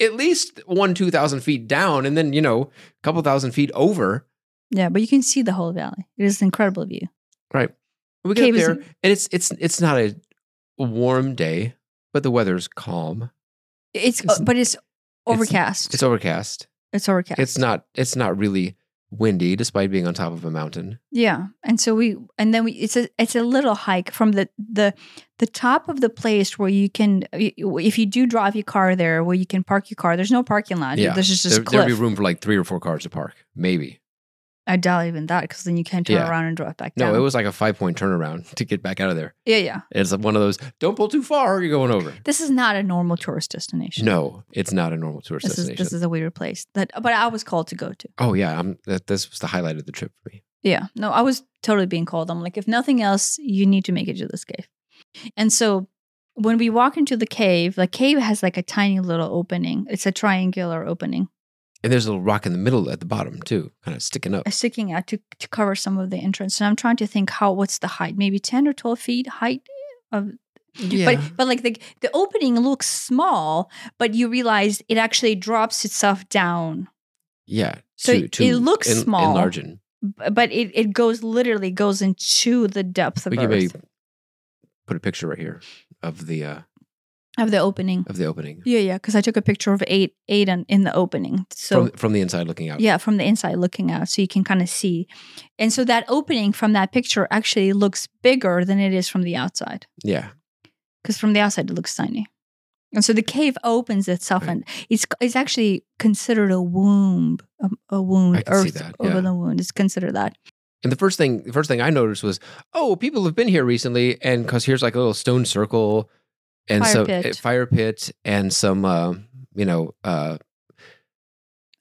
B: at least one two thousand feet down, and then you know a couple thousand feet over.
A: Yeah, but you can see the whole valley. It is an incredible view.
B: Right. We get
A: Cave
B: up
A: is-
B: there, and it's it's it's not a warm day, but the weather's calm.
A: It's,
B: It's-
A: but it's overcast.
B: It's overcast.
A: It's overcast.
B: It's not it's not really windy, despite being on top of a mountain.
A: yeah, and so we and then we it's a it's a little hike from the the the top of the place where you can if you do drive your car there where you can park your car. There's no parking lot.
B: Yeah.
A: There's just
B: There,
A: cliff.
B: there'll be room for like three or four cars to park, maybe.
A: I doubt even that because then you can't turn
B: Yeah.
A: around and drive back
B: No,
A: down.
B: it was like a five point turnaround to get back out of there.
A: yeah, yeah.
B: It's one of those don't pull too far, or you're going over.
A: This is not a normal tourist destination.
B: No, it's not a normal tourist
A: this is
B: destination.
A: this is a weird place that, but I was called to go to.
B: oh yeah, I'm, that, this was the highlight of the trip for me.
A: Yeah. No, I was totally being called. I'm like, if nothing else, you need to make it to this cave. And so when we walk into the cave, the cave has like a tiny little opening. It's a triangular opening
B: And there's a little rock in the middle at the bottom too, kind of sticking up.
A: uh, sticking out to, to cover some of the entrance. And I'm trying to think how what's the height? Maybe 10 or 12 feet height of
B: Yeah,
A: but but like the the opening looks small, but you realize it actually drops itself down.
B: yeah.
A: So
B: to,
A: it looks
B: en-
A: small.
B: enlargen.
A: B- But it, it goes literally goes into the depth of
B: We can maybe put a picture right here of the uh,
A: of the opening.
B: of the opening
A: Yeah, yeah, because I took a picture of eight eight in, in the opening. So
B: from from the inside looking out.
A: yeah, from the inside looking out, so you can kind of see. And so that opening from that picture actually looks bigger than it is from the outside,
B: Yeah.
A: because from the outside it looks tiny. And so the cave opens itself,
B: Right.
A: and it's it's actually considered a womb, a, a wound,
B: I can see
A: earth
B: that,
A: over
B: yeah.
A: the wound. It's considered that.
B: And the first thing, the first thing I noticed was, oh, people have been here recently, and because here's like a little stone circle, and
A: Fire
B: some
A: pit.
B: uh, fire pit, and some, uh, you know, uh,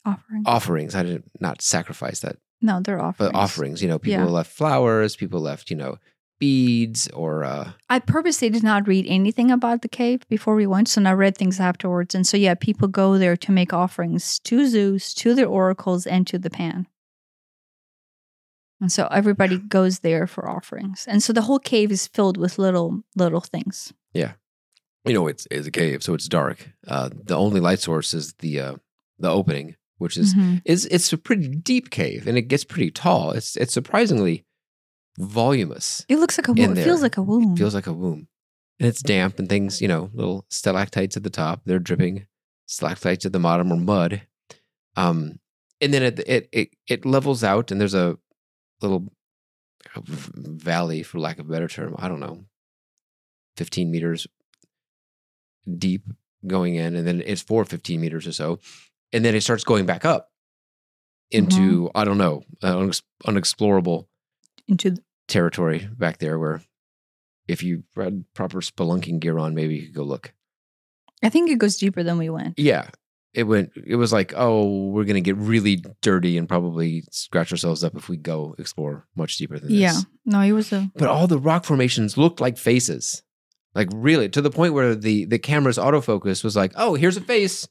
A: Offering.
B: offerings. I did not sacrifice that,
A: no, they're offerings.
B: but offerings. You know, people
A: Yeah.
B: left flowers, people left, you know, beads, or uh,
A: I purposely did not read anything about the cave before we went, so I read things afterwards. And so, yeah, people go there to make offerings to Zeus, to their oracles, and to the Pan. And so everybody goes there for offerings. And so the whole cave is filled with little little things.
B: and you know, it's it's a cave, so it's dark. Uh, the only light source is the uh, the opening, which is
A: Mhm.
B: is it's a pretty deep cave, and it gets pretty tall. It's it's surprisingly voluminous.
A: It looks like a womb. It feels like a womb.
B: feels like a womb. And it's damp and things, you know, little stalactites at the top. They're dripping. Stalactites at the bottom are mud. Um, and then it it it, it levels out, and there's a little valley, for lack of a better term. I don't know, fifteen meters deep going in, and then it's for fifteen meters or so, and then it starts going back up into I don't know, uh, unexplorable
A: into the,
B: territory back there where if you had proper spelunking gear on, maybe you could go look.
A: I think it goes deeper than we went.
B: Yeah. It went it was like, oh, we're gonna get really dirty and probably scratch ourselves up if we go explore much deeper than this. Yeah.
A: No, it was a
B: But all the rock formations looked like faces. Like really, to the point where the the camera's autofocus was like, oh, here's a face.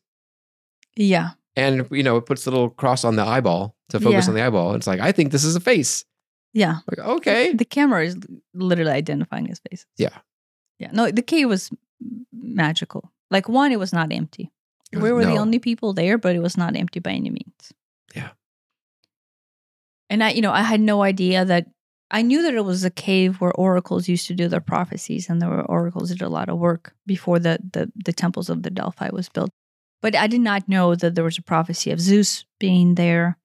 A: yeah.
B: And you know, it puts the little cross on the eyeball to focus
A: Yeah.
B: on the eyeball. It's like, I think this is a face.
A: Yeah.
B: Like, okay.
A: The camera is literally identifying his face.
B: Yeah.
A: Yeah. No, the cave was magical. Like one, it was not empty.
B: Was-
A: we were the only people there, but it was not empty by any means.
B: Yeah.
A: And I, you know, I had no idea that I knew that it was a cave where oracles used to do their prophecies, and there were oracles that did a lot of work before the the, the temples of the Delphi was built. But I did not know that there was a prophecy of Zeus being there,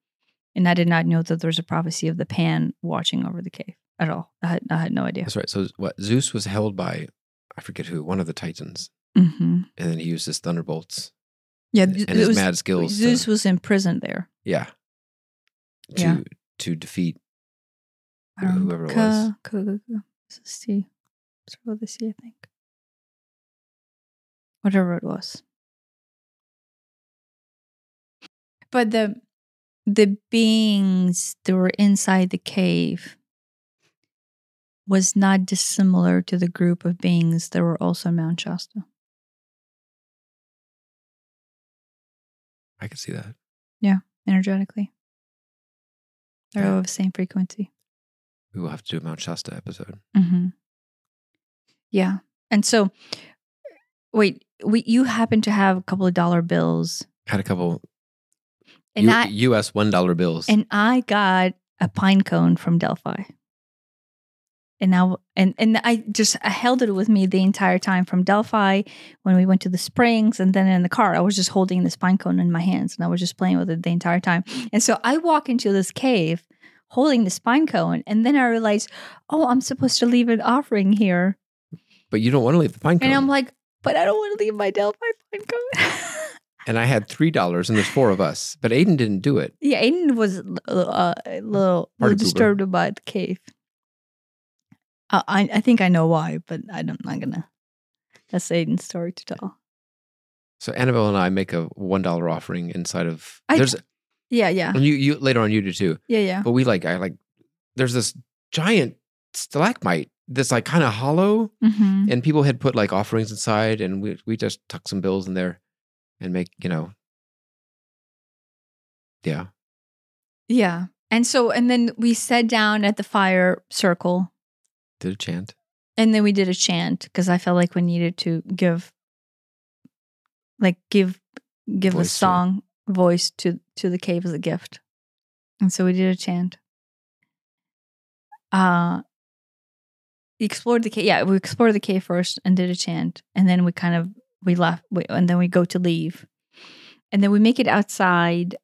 A: and I did not know that there was a prophecy of the Pan watching over the cave at all. I had I had no idea.
B: That's right. So what Zeus was held by I forget who, one of the Titans.
A: hmm
B: and then he used his thunderbolts
A: Yeah,
B: and
A: it
B: his
A: was-
B: mad skills. to-
A: Zeus was imprisoned there.
B: yeah, to
A: Yeah.
B: to defeat Um, whoever it was.
A: It's a sea. Start with the sea, think. Whatever it was. But the the beings that were inside the cave was not dissimilar to the group of beings that were also in Mount Shasta.
B: I could see that.
A: Yeah, energetically. They're
B: Yeah.
A: all of the same frequency.
B: We will have to do a Mount Shasta episode.
A: Mm-hmm. Yeah. And so, wait, we you happen to have a couple of dollar bills,
B: Had a couple
A: and
B: U-
A: I
B: U.S. one dollar bills.
A: and I got a pine cone from Delphi. And now, and and I just I held it with me the entire time from Delphi when we went to the springs, and then in the car I was just holding this pine cone in my hands, and I was just playing with it the entire time. And so I walk into this cave holding the pine cone, and then I realize, oh, I'm supposed to leave an offering here.
B: but you don't want to leave the pine cone.
A: And I'm like, but I don't want to leave my Delphi pine cone.
B: and I had three dollars, and there's four of us. But Aiden didn't do it.
A: yeah, Aiden was uh, a little, little disturbed about the cave. Uh, I I think I know why, but I'm not gonna. That's Aiden's story to tell.
B: So Annabelle and I make a one dollar offering inside of.
A: I-
B: there's
A: Yeah, yeah,
B: and you you later on you do too.
A: yeah, yeah.
B: But we like I like. There's this giant stalagmite that's like kind of hollow,
A: hmm
B: and people had put like offerings inside, and we we just tuck some bills in there, and make you know. Yeah,
A: Yeah, and so and then we sat down at the fire circle,
B: did a chant.
A: and then we did a chant because I felt like we needed to give, like give give a
B: Voice to
A: song voice to to the cave as a gift, and so we did a chant. Uh we explored the cave. Yeah, we explored the cave first and did a chant, and then we kind of we left, we, and then we go to leave, and then we make it outside,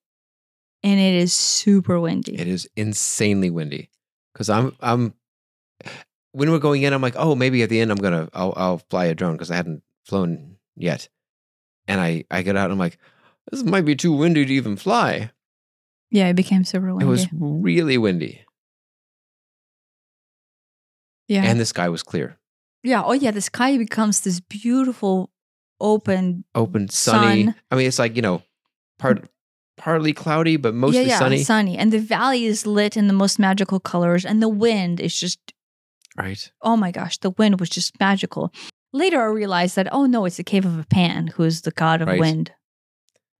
A: and it is super windy.
B: It is insanely windy because I'm I'm when we're going in, I'm like, oh, maybe at the end I'm gonna I'll I'll fly a drone because I hadn't flown yet, and I I get out and I'm like, this might be too windy to even fly.
A: yeah, it became super windy.
B: It was really windy,
A: yeah,
B: and the sky was clear,
A: Yeah. Oh, yeah. The sky becomes this beautiful, open.
B: open, sunny.
A: Sun.
B: I mean, it's like you know, part mm. partly cloudy, but mostly
A: yeah, yeah,
B: sunny.
A: sunny, and the valley is lit in the most magical colors, and the wind is just.
B: Right.
A: Oh my gosh, the wind was just magical. Later, I realized that oh no, it's the cave of a Pan, who is the god of
B: Right.
A: wind.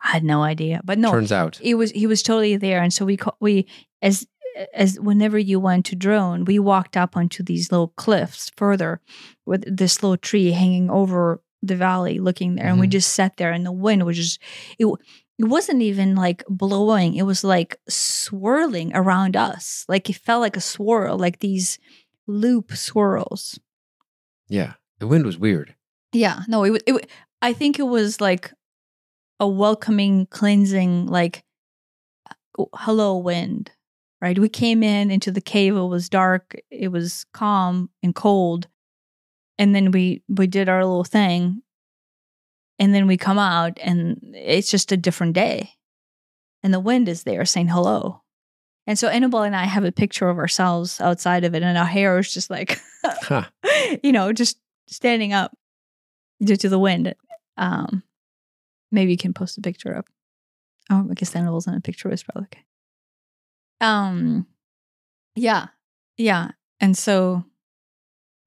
A: I had no idea, but no,
B: Turns out,
A: it was he was totally there, and so we we as as whenever you went to drone, we walked up onto these little cliffs further with this little tree hanging over the valley looking there. And we
B: Mhm.
A: just sat there and the wind was just it it wasn't even like blowing. It was like swirling around us. Like it felt like a swirl like these loop swirls.
B: Yeah. The wind was weird.
A: yeah. No it, it i think it was like a welcoming cleansing like uh, hello wind right? We came in into the cave it was dark it was calm and cold and then we we did our little thing and then we come out and it's just a different day and the wind is there saying hello. And so annabelle and i have a picture of ourselves outside of it and our hair is just like
B: Huh.
A: you know just standing up due to the wind. Um maybe you can post a picture up oh i guess annabelle's in a picture is probably okay um yeah yeah and so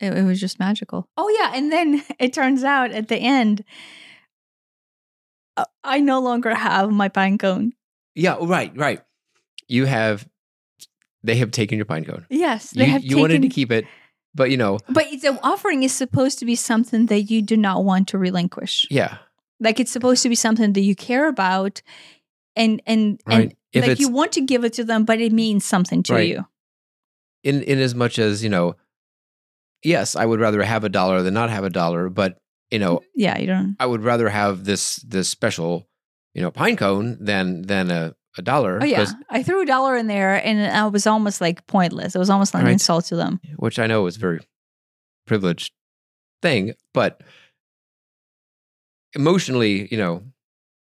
A: it, it was just magical oh yeah and then it turns out at the end uh, i no longer have my pine cone
B: Yeah. Right. Right. You have. They have taken your pine cone.
A: yes they
B: You,
A: have
B: you wanted to keep it, but you know,
A: but the offering is supposed to be something that you do not want to relinquish
B: yeah.
A: Like it's supposed to be something that you care about and and
B: Right.
A: and
B: If
A: like you want to give it to them but it means something to
B: Right.
A: you
B: in in as much as you know, yes, I would rather have a dollar than not have a dollar, but you know, mm,
A: yeah you don't
B: I would rather have this this special, you know, pine cone than than a, a dollar.
A: oh yeah i threw a dollar in there and i was almost like pointless it was almost like an insult to them
B: which I know is a very privileged thing, but emotionally, you know,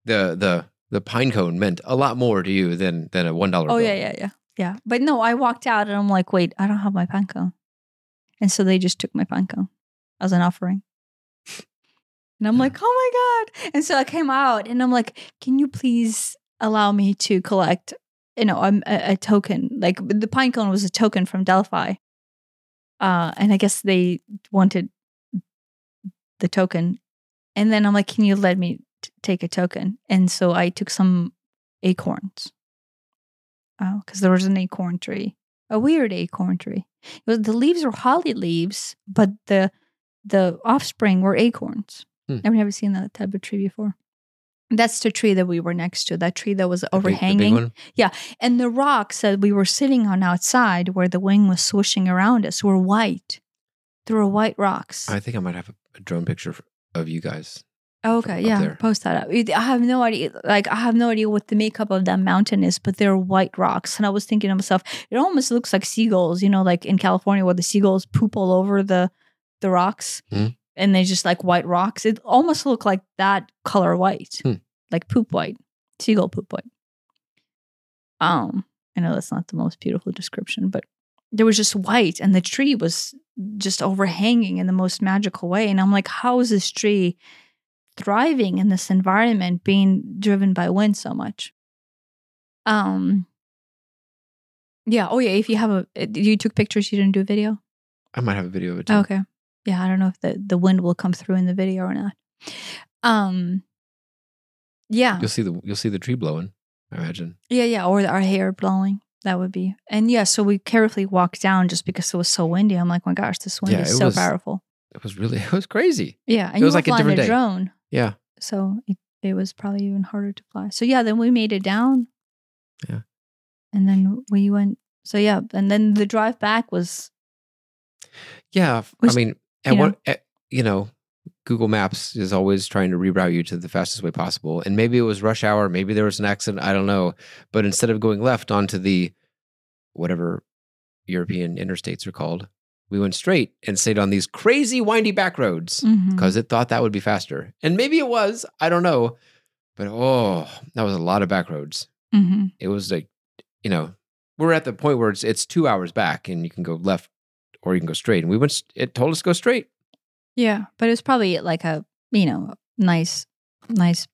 B: the the the pine cone meant a lot more to you than than a one dollar.
A: oh yeah yeah yeah. Yeah. But no i walked out and i'm like wait i don't have my pine cone. And so they just took my pine cone as an offering. And i'm like oh my god. And so i came out and i'm like can you please allow me to collect you know a, a, a token? Like the pine cone was a token from delphi. Uh and i guess they wanted the token and then i'm like can you let me t- take a token and so i took some acorns Oh, because there was an acorn tree, a weird acorn tree. It was, the leaves were holly leaves, but the the offspring were acorns.
B: Hmm.
A: I've never seen that type of tree before. That's the tree that we were next to. That tree that was
B: The big- the big
A: overhanging,
B: one?
A: and the rocks that we were sitting on outside, where the wing was swishing around us, were white. There were white rocks.
B: I think I might have a, a drone picture of you guys.
A: Oh, okay, yeah, post that up. I have no idea. Like, I have no idea what the makeup of that mountain is, but they're white rocks. And I was thinking to myself, it almost looks like seagulls. You know, like in California where the seagulls poop all over the the rocks,
B: Mhm.
A: and they just like white rocks. It almost looked like that color white,
B: Hmm.
A: like poop white, seagull poop white. Um, I know that's not the most beautiful description, but there was just white, and the tree was just overhanging in the most magical way. And I'm like, how is this tree? thriving in this environment being driven by wind so much um yeah oh yeah if you have a uh, you took pictures you didn't do a video
B: I might have a video of it too.
A: okay yeah i don't know if the the wind will come through in the video or not um yeah
B: You'll see the you'll see the tree blowing. I imagine.
A: yeah yeah or our hair blowing that would be and yeah so we carefully walked down just because it was so windy i'm like my gosh this wind
B: Yeah,
A: is so
B: was-
A: powerful
B: It was really it was crazy.
A: yeah and
B: It
A: you
B: was like a different
A: a
B: day.
A: drone
B: Yeah.
A: so it, it was probably even harder to fly. So yeah, then we made it down.
B: Yeah.
A: And then we went. So yeah, and then the drive back was
B: Yeah.
A: Was-
B: I mean, at what at, you know, Google Maps is always trying to reroute you to the fastest way possible. And maybe it was rush hour, maybe there was an accident, I don't know. But instead of going left onto the whatever European interstates are called, we went straight and stayed on these crazy windy back roads because it thought that would be faster. And maybe it was, I don't know. But oh, that was a lot of back roads.
A: Mhm.
B: It was like, you know, we're at the point where it's it's two hours back and you can go left or you can go straight. And we went, it told us to go straight.
A: Yeah, but it was probably like a you know nice nice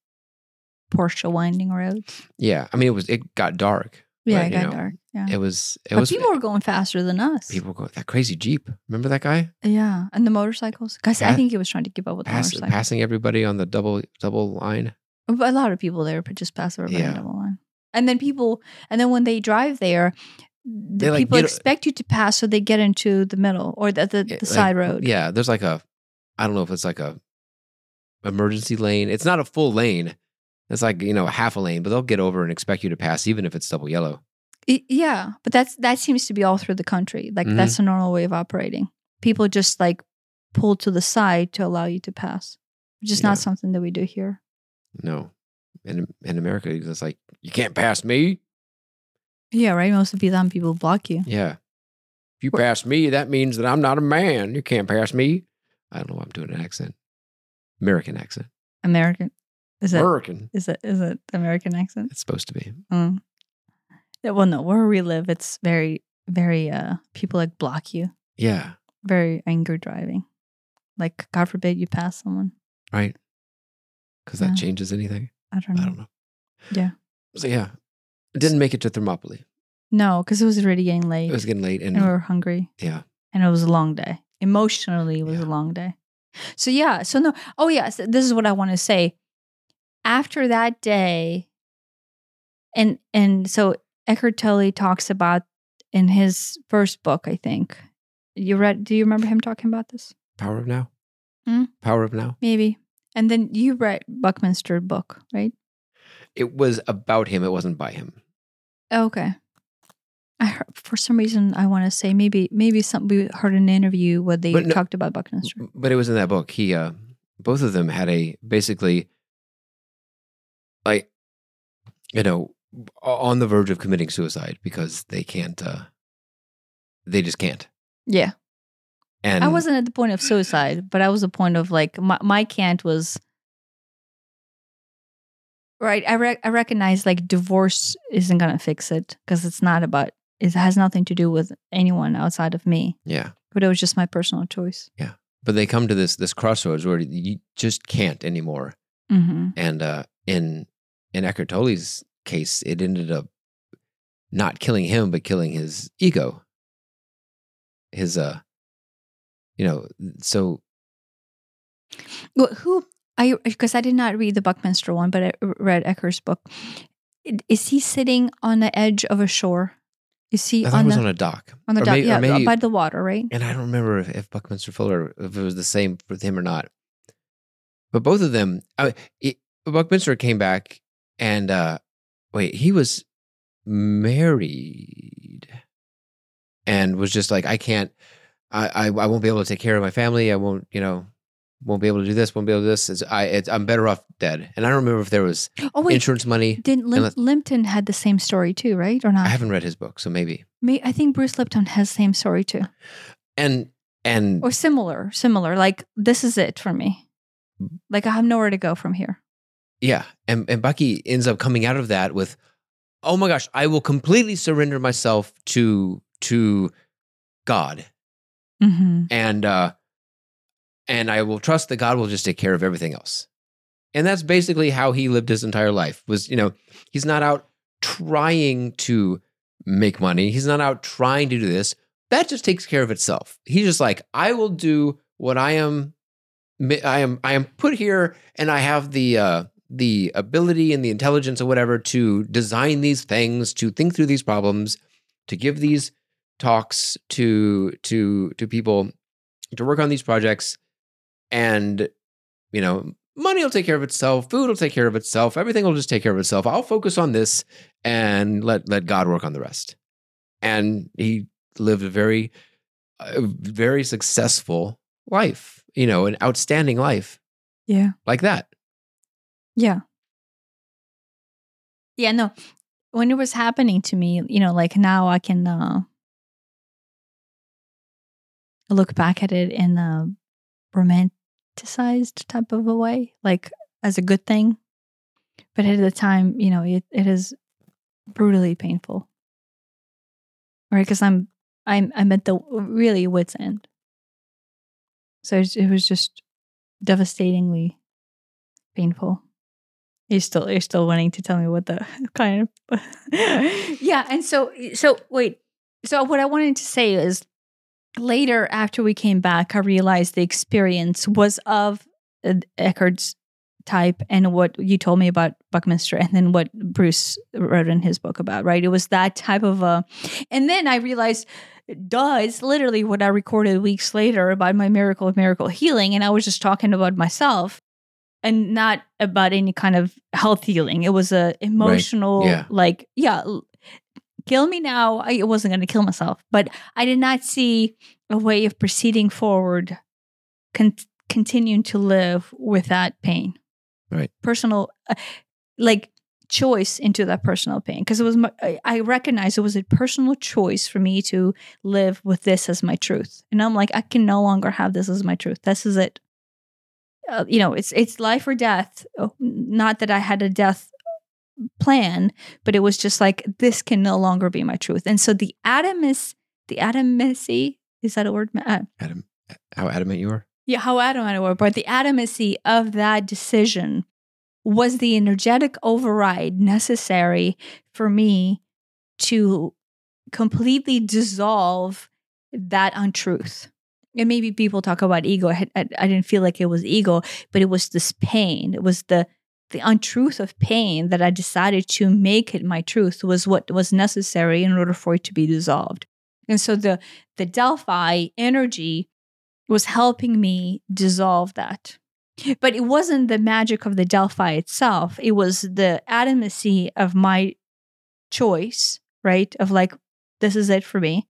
A: Porsche winding roads.
B: Yeah. I mean, it was, it got dark.
A: Yeah,
B: But,
A: it got
B: know,
A: dark. Yeah,
B: It was, it
A: but
B: was,
A: people were going faster than us.
B: people go, that crazy Jeep. Remember that guy?
A: yeah, and the motorcycles. Guys, I think he was trying to keep up with the motorcycles.
B: passing everybody on the double, double line.
A: A lot of people there, but just pass over
B: Yeah.
A: yeah. double line. And then people, and then when they drive there, the
B: They, like,
A: people expect you to pass, so they get into the middle or the the, the
B: like-
A: side road.
B: Yeah. There's like a, I don't know if it's like a emergency lane. It's not a full lane. It's like, you know, a half a lane, but they'll get over and expect you to pass even if it's double yellow.
A: Yeah, but that's that seems to be all through the country. Like
B: Mhm.
A: that's a normal way of operating. People just like pull to the side to allow you to pass, which is
B: Yeah.
A: not something that we do here.
B: No. In in America, it's like, you can't pass me.
A: Yeah, right. Most of the time, people block you.
B: Yeah. If you pass me, that means that I'm not a man. You can't pass me. I don't know why I'm doing an accent. American accent.
A: American is it
B: American.
A: is it is it American accent?
B: It's supposed to be.
A: Mm. Yeah, well, no, where we live, it's very very uh people like block you.
B: Yeah.
A: Very anger driving. Like God forbid you pass someone.
B: Right. Because that
A: Yeah.
B: changes anything.
A: I don't know.
B: I don't know.
A: Yeah.
B: So yeah. Didn't make it to Thermopylae.
A: No, because it was already getting late.
B: It was getting late and
A: and we were hungry.
B: yeah.
A: and it was a long day. Emotionally, it was
B: Yeah.
A: a long day. So yeah, so no. Oh yeah, so this is what I want to say. After that day, and and so Eckhart Tolle talks about in his first book, I think. You read? Do you remember him talking about this?
B: Power of now.
A: Hmm?
B: Power of now.
A: Maybe. And then you read Buckminster book, right?
B: It was about him. It wasn't by him.
A: Okay. I heard, for some reason I want to say maybe maybe some we heard an interview where they
B: no-
A: talked about Buckminster.
B: But it was in that book. He, uh, both of them had a basically, like, you know, on the verge of committing suicide because they can't, uh, they just can't.
A: Yeah.
B: And
A: I wasn't at the point of suicide, but I was the point of like my, my can't was right. I re- I recognize like divorce isn't gonna fix it because it's not about it has nothing to do with anyone outside of me.
B: yeah.
A: But it was just my personal choice. Yeah.
B: But they come to this this crossroads where you just can't anymore.
A: Mm-hmm.
B: And uh, in in Eckhart Tolle's case, it ended up not killing him, but killing his ego. His uh, you know, so
A: Well, who I because I did not read the Buckminster one, but I read Eckhart's book. Is he sitting on the edge of a shore? Is he
B: I thought
A: on
B: it was on a dock.
A: on the
B: or
A: dock?
B: may- or
A: yeah,
B: maybe-
A: by the water, right?
B: and I don't remember if, if Buckminster Fuller if it was the same with him or not. But both of them, I, it, Buckminster came back and uh, wait, he was married and was just like, I can't, I, I, I won't be able to take care of my family. I won't, you know, won't be able to do this. Won't be able to do this. It's, I, it's, I'm better off dead. And I don't remember if there was
A: Oh wait,
B: insurance money.
A: did Lim-
B: unless-
A: Limpton had the same story too, right? Or not?
B: I haven't read his book, so maybe.
A: May, I think Bruce Lipton has the same story too,
B: And and
A: or similar, similar. Like this is it for me. Like I have nowhere to go from here.
B: Yeah. And and Bucky ends up coming out of that with, oh my gosh, I will completely surrender myself to to God.
A: Mm-hmm.
B: And uh and I will trust that God will just take care of everything else. And that's basically how he lived his entire life. Was, you know, he's not out trying to make money. He's not out trying to do this. That just takes care of itself. He's just like, I will do what I am I am I am put here and I have the uh the ability and the intelligence or whatever to design these things, to think through these problems, to give these talks to to to people, to work on these projects, and you know, money will take care of itself, food will take care of itself, everything will just take care of itself. I'll focus on this and let let God work on the rest. And he lived a very a very successful life, you know, an outstanding life
A: Yeah.
B: like that.
A: Yeah. Yeah, no. When it was happening to me, you know, like now I can uh look back at it in a romanticized type of a way, like as a good thing. But at the time, you know, it, it is brutally painful. Right? Because I'm I'm I'm at the really wits end. So it, it was just devastatingly painful. You're still you're still wanting to tell me what the kind of yeah. And so so wait. So what I wanted to say is later after we came back, I realized the experience was of uh, Eckhart's type and what you told me about Buckminster and then what Bruce wrote in his book about, right? It was that type of a and then I realized duh, it's literally what I recorded weeks later about my miracle of miracle healing. And I was just talking about myself. and not about any kind of health healing. It was a emotional,
B: Yeah.
A: like, yeah, kill me now. I wasn't going to kill myself, but I did not see a way of proceeding forward, con- continuing to live with that pain.
B: Right.
A: Personal, uh, like choice into that personal pain because it was my, I, I recognize it was a personal choice for me to live with this as my truth and i'm like i can no longer have this as my truth this is it uh, you know it's it's life or death Oh, not that i had a death plan but it was just like this can no longer be my truth and so the adamus the adamacy is that a word uh,
B: Adam, how adamant you are.
A: yeah, how adamant I were, but the adamancy of that decision was the energetic override necessary for me to completely dissolve that untruth. And maybe people talk about ego. I, I, I didn't feel like it was ego, but it was this pain. It was the the untruth of pain that I decided to make it my truth was what was necessary in order for it to be dissolved. And so the the Delphi energy was helping me dissolve that. But it wasn't the magic of the Delphi itself. It was the adamancy of my choice, right? Of like, this is it for me.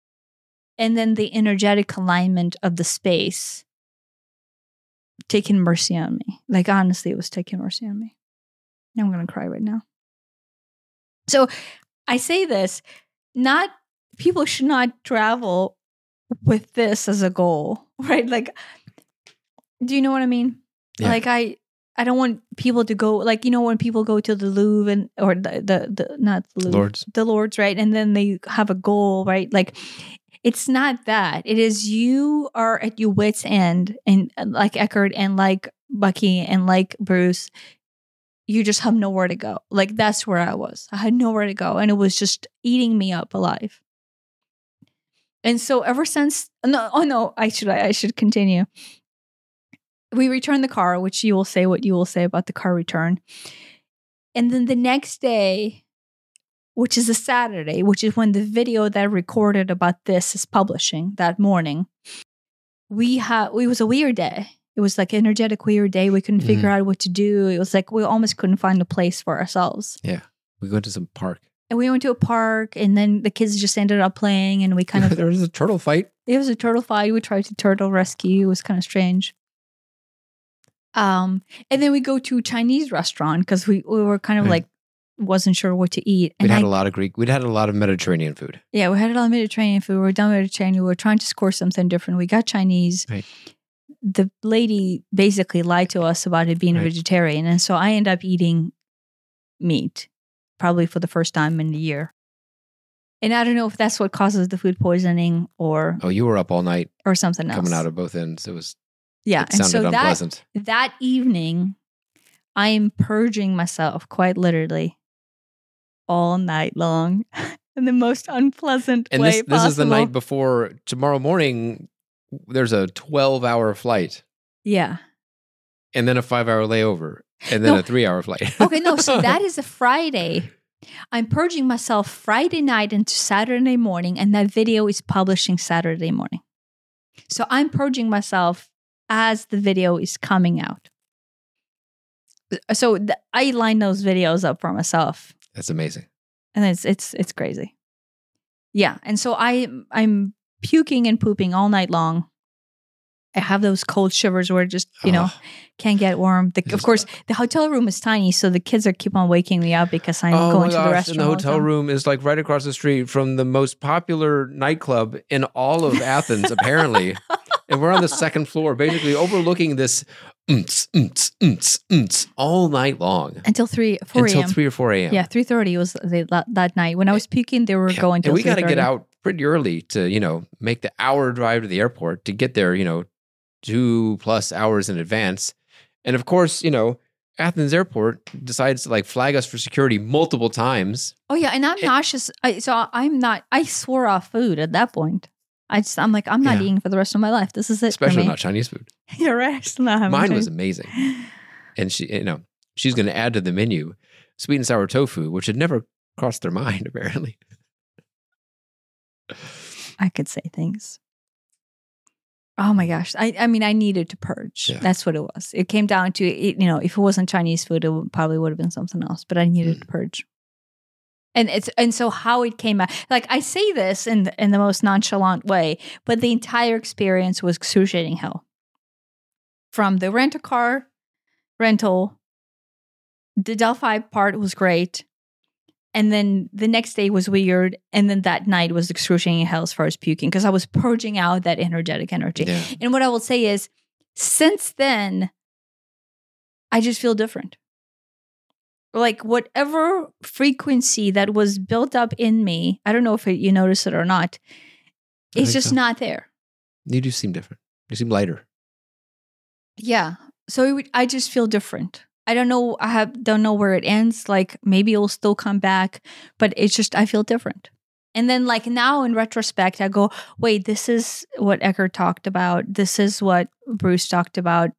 A: And then the energetic alignment of the space taking mercy on me. Like, honestly, it was taking mercy on me. I'm going to cry right now. So I say this, not people should not travel with this as a goal, right? Like, do you know what I mean?
B: Yeah.
A: Like, I. I don't want people to go like you know when people go to the Louvre and or the the, the not the Louvre,
B: Lourdes.
A: the Lourdes, right? And then they have a goal, right? Like it's not that. It is you are at your wits' end, and like Eckhart and like Bucky and like Bruce, you just have nowhere to go. Like that's where I was. I had nowhere to go, and it was just eating me up alive. And so ever since, no, oh no, I should I should continue. We returned the car, which you will say what you will say about the car return, and then the next day, which is a Saturday, which is when the video that I recorded about this is publishing that morning. We had it was a weird day. It was like energetic weird day. We couldn't figure out what to do. It was like we almost couldn't find a place for ourselves. Yeah.
B: We went to some park.
A: And we went to a park and then the kids just ended up playing and we kind of
B: there was a turtle fight.
A: it was a turtle fight. We tried to turtle rescue. It was kind of strange. Um, and then we go to a Chinese restaurant because we, we were kind of
B: Right.
A: like wasn't sure what to eat.
B: We'd had
A: I,
B: a lot of Greek. We'd had a lot of Mediterranean food.
A: yeah, we had a lot of Mediterranean food. We were done Mediterranean. We were trying to score something different. We got Chinese.
B: Right.
A: The lady basically lied to us about it being a vegetarian, and so I end up eating meat, probably for the first time in a year. And I don't know if that's what causes the food poisoning or
B: Oh, you were up all night
A: or something else.
B: coming out of both ends. It was.
A: yeah,
B: It
A: and
B: sounded
A: so that
B: unpleasant.
A: that evening, I am purging myself quite literally all night long in the most unpleasant
B: and
A: way
B: this this is the night before tomorrow morning. There's a 12 hour flight,
A: Yeah.
B: and then a five hour layover, and then
A: No.
B: a three hour flight.
A: Okay, no, so that is a Friday. I'm purging myself Friday night into Saturday morning, and that video is publishing Saturday morning. So I'm purging myself as the video is coming out. Uh, so th- I line those videos up for myself.
B: That's amazing.
A: and it's it's it's crazy. Yeah, and so I I'm puking and pooping all night long. I have those cold shivers where just you know can't get warm. The, of course, the hotel room is tiny, so the kids are keep on waking me up because I'm
B: oh
A: going to the restroom.
B: And the hotel room is like right across the street from the most popular nightclub in all of Athens, apparently. And we're on the second floor, basically overlooking this all night long
A: until three four
B: until
A: a.m.
B: three or four a.m.
A: Yeah, three thirty was the, that, that night when I was puking. They were
B: Yeah.
A: going to.
B: and we got to get out pretty early to you know make the hour drive to the airport to get there. You know, two plus hours in advance, and of course, you know. Athens Airport decides to like flag us for security multiple times.
A: Oh yeah, and I'm
B: It-
A: nauseous. I, so I'm not. I swore off food at that point. I just I'm like I'm not
B: Yeah.
A: eating for the rest of my life. This is it
B: Especially not Chinese food.
A: You're right. Not
B: Mine was amazing. and she you know she's going to add to the menu sweet and sour tofu which had never crossed their mind apparently
A: I could say things. Oh my gosh. I, I mean, I needed to purge.
B: Yeah.
A: That's what it was. It came down to, it, you know, if it wasn't Chinese food, it would, probably would have been something else, but I needed
B: Mm.
A: to purge. And it's and so how it came out, like I say this in the, in the most nonchalant way, but the entire experience was excruciating hell. From the rent a car rental, the Delphi part was great, and then the next day was weird, and then that night was excruciating hell as far as puking because I was purging out that energetic energy.
B: Yeah.
A: And what I will say is, since then, I just feel different. Like whatever frequency that was built up in me, I don't know if it, you notice it or not, it's just
B: so.
A: not there.
B: You do seem different. You seem lighter.
A: Yeah. So it would, I just feel different. I don't know. I have don't know where it ends. Like maybe it'll still come back, but it's just I feel different. And then like now in retrospect, I go, wait, this is what Eckhart talked about. This is what Bruce talked about.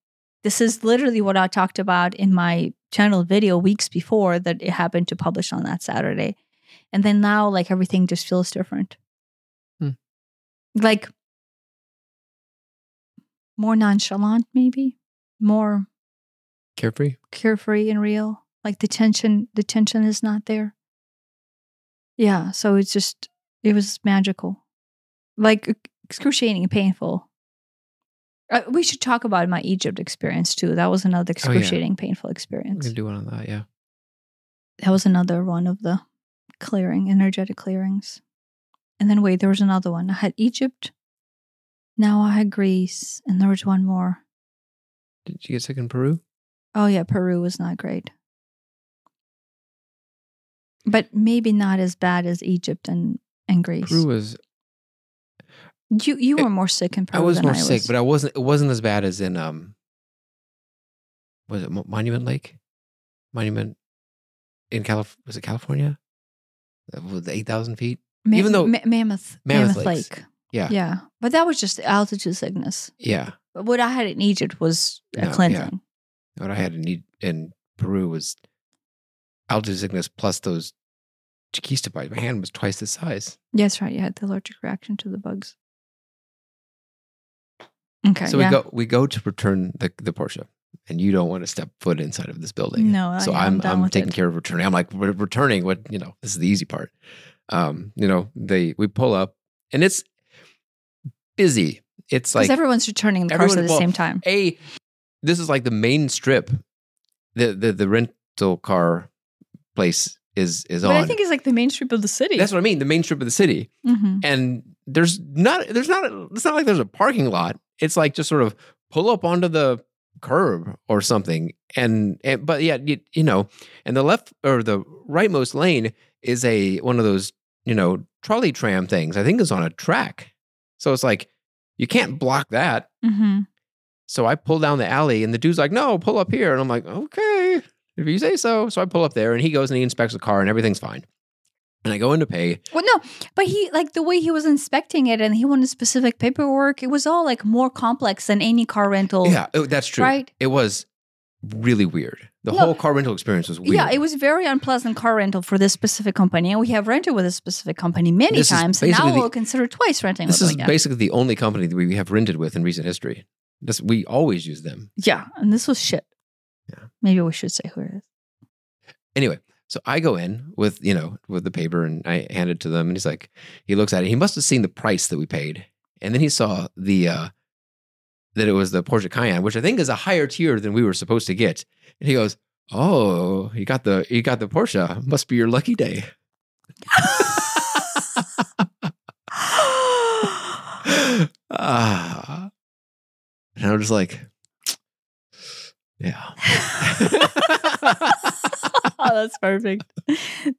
A: This is literally what I talked about in my channel video weeks before that it happened to publish on that Saturday. And then now like everything just feels different.
B: Hmm.
A: Like more nonchalant, maybe more
B: Carefree.
A: carefree and real. Like the tension, the tension is not there. Yeah, so it's just it was magical, like excruciating and painful. Uh, we should talk about my Egypt experience too. That was another
B: Oh, yeah.
A: excruciating, painful experience.
B: We can do one on that. Yeah.
A: That was another one of the clearing, energetic clearings. And then wait, there was another one. I had Egypt. Now I had Greece, and there was one more.
B: Did you get sick in Peru?
A: Oh yeah, Peru was not great. But maybe not as bad as Egypt and, and Greece.
B: Peru was.
A: you you were more sick in Peru.
B: I was more
A: I
B: sick,
A: was.
B: but I wasn't. It wasn't as bad as in um. Was it Mo- Monument Lake? Monument in Calif? Was it California? Uh, Was eight thousand feet?
A: Ma-
B: even though-
A: Ma- Mammoth
B: Mammoth
A: Mammoth,
B: Lakes.
A: Lake.
B: Yeah.
A: Yeah, but that was just altitude sickness.
B: Yeah.
A: But what I had in Egypt was a
B: No, yeah.
A: cleansing.
B: What I had in in Peru was altitude sickness plus those chiquista bites. My hand was twice the size.
A: Yes, right. You had the allergic reaction to the bugs. Okay.
B: so
A: yeah.
B: we go we go to return the the Porsche, and you don't want to step foot inside of this building.
A: No,
B: so
A: I- I'm
B: I'm I'm taking
A: it.
B: care of returning. I'm like returning. What you know? This is the easy part. Um, you know, they we pull up, and it's busy. It's like
A: everyone's returning the cars at the
B: well,
A: same time.
B: a this is like the main strip. The the the rental car place is is
A: But
B: on.
A: I think it's like the main strip of the city.
B: That's what I mean. The main strip of the city,
A: hmm
B: and there's not there's not it's not like there's a parking lot. It's like just sort of pull up onto the curb or something, and, and but yeah, you, you know, and the left or the rightmost lane is a one of those you know trolley tram things. I think is on a track, so it's like you can't block that.
A: hmm
B: So I pull down the alley, and the dude's like, "No, pull up here," and I'm like, "Okay." If you say so. So I pull up there and he goes and he inspects the car and everything's fine. And I go in to pay.
A: Well, no, but he like the way he was inspecting it, and he wanted specific paperwork. It was all like more complex than any car rental.
B: Yeah, oh, that's true.
A: Right?
B: It was really weird. The
A: No.
B: whole car rental experience was weird.
A: Yeah, it was very unpleasant car rental for this specific company, and we have rented with a specific company many
B: This
A: times. And now
B: the-
A: we'll consider twice renting
B: This is
A: again.
B: basically the only company that we have rented with in recent history. This we always use them.
A: yeah, and this was shit.
B: Yeah.
A: maybe we should say who it is.
B: Anyway, so I go in with you know with the paper and I hand it to them and he's like he looks at it. He must have seen the price that we paid, and then he saw the uh that it was the Porsche Cayenne, which I think is a higher tier than we were supposed to get. And he goes, "Oh, you got the you got the Porsche. Must be your lucky day." ah. And I'm just like, yeah.
A: oh, that's perfect.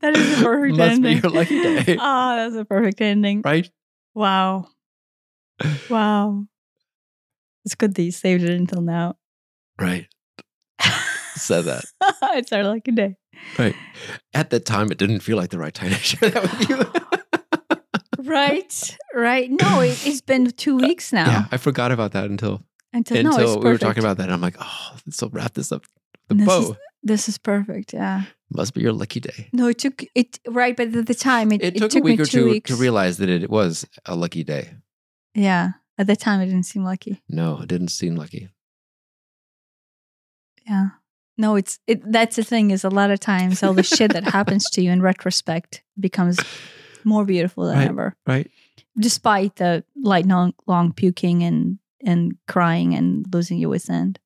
A: That is a perfect
B: Must be
A: ending.
B: your lucky day.
A: Oh, that's a perfect ending.
B: right?
A: Wow. Wow. It's good that you saved it until now.
B: Right. Said that.
A: it's our lucky day.
B: Right. At that time, it didn't feel like the right time to share that with you.
A: Right, right. No, it, it's been two uh, weeks now.
B: Yeah, I forgot about that until
A: Until, no,
B: until we were talking about that. And I'm like, oh, let's wrap this up. The
A: This
B: bow
A: is- This is perfect. Yeah.
B: must be your lucky day.
A: No, it took it right, but at the time it,
B: It, took, a
A: me
B: week or
A: two
B: two
A: weeks.
B: to realize that it was a lucky day.
A: Yeah, At the time, it didn't seem lucky.
B: No, it didn't seem lucky.
A: Yeah. No, it's it. That's the thing is a lot of times all the shit that happens to you in retrospect becomes more beautiful than
B: Right.
A: ever,
B: Right.
A: despite the like long, long puking and and crying and losing your wits end.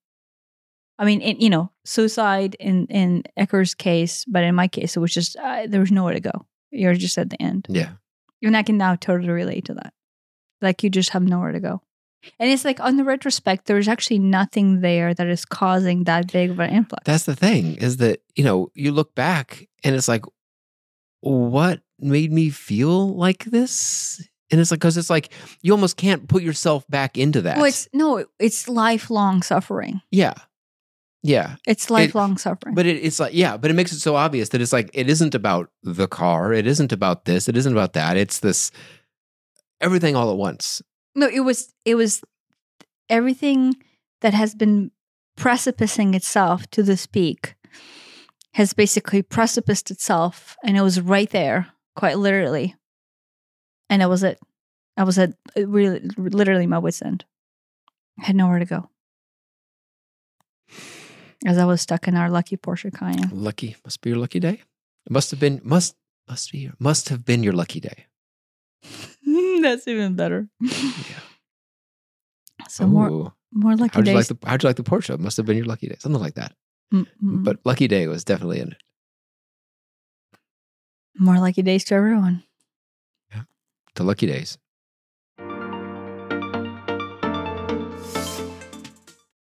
A: I mean, it, you know, suicide in in Eckhart's case, but in my case, it was just uh, there was nowhere to go. You're just at the end.
B: Yeah.
A: And I can now totally relate to that. Like you just have nowhere to go. And it's like on the retrospect, there's actually nothing there that is causing that big of an influx.
B: That's the thing is that, you know, you look back and it's like, what made me feel like this? And it's like, because it's like, you almost can't put yourself back into that.
A: well, it's no, it's lifelong suffering.
B: yeah. Yeah.
A: It's lifelong suffering.
B: But it, it's like, yeah, but it makes it so obvious that it's like, it isn't about the car. It isn't about this. It isn't about that. It's this everything all at once.
A: no, it was it was everything that has been precipicing itself to this peak has basically precipiced itself and it was right there, quite literally. And it was it. I was at uh, really literally my wits end. I had nowhere to go. As I was stuck in our lucky Porsche Cayenne.
B: Lucky. Must be your lucky day. It must have been, must, must be, your, must have been your lucky day.
A: That's even better.
B: Yeah.
A: So more
B: Ooh.
A: more lucky
B: How'd you like
A: days.
B: the, how'd you like the Porsche? It must have been your lucky day. Something like that.
A: Mm, mm,
B: But lucky day was definitely in it.
A: more lucky days to everyone.
B: The lucky days.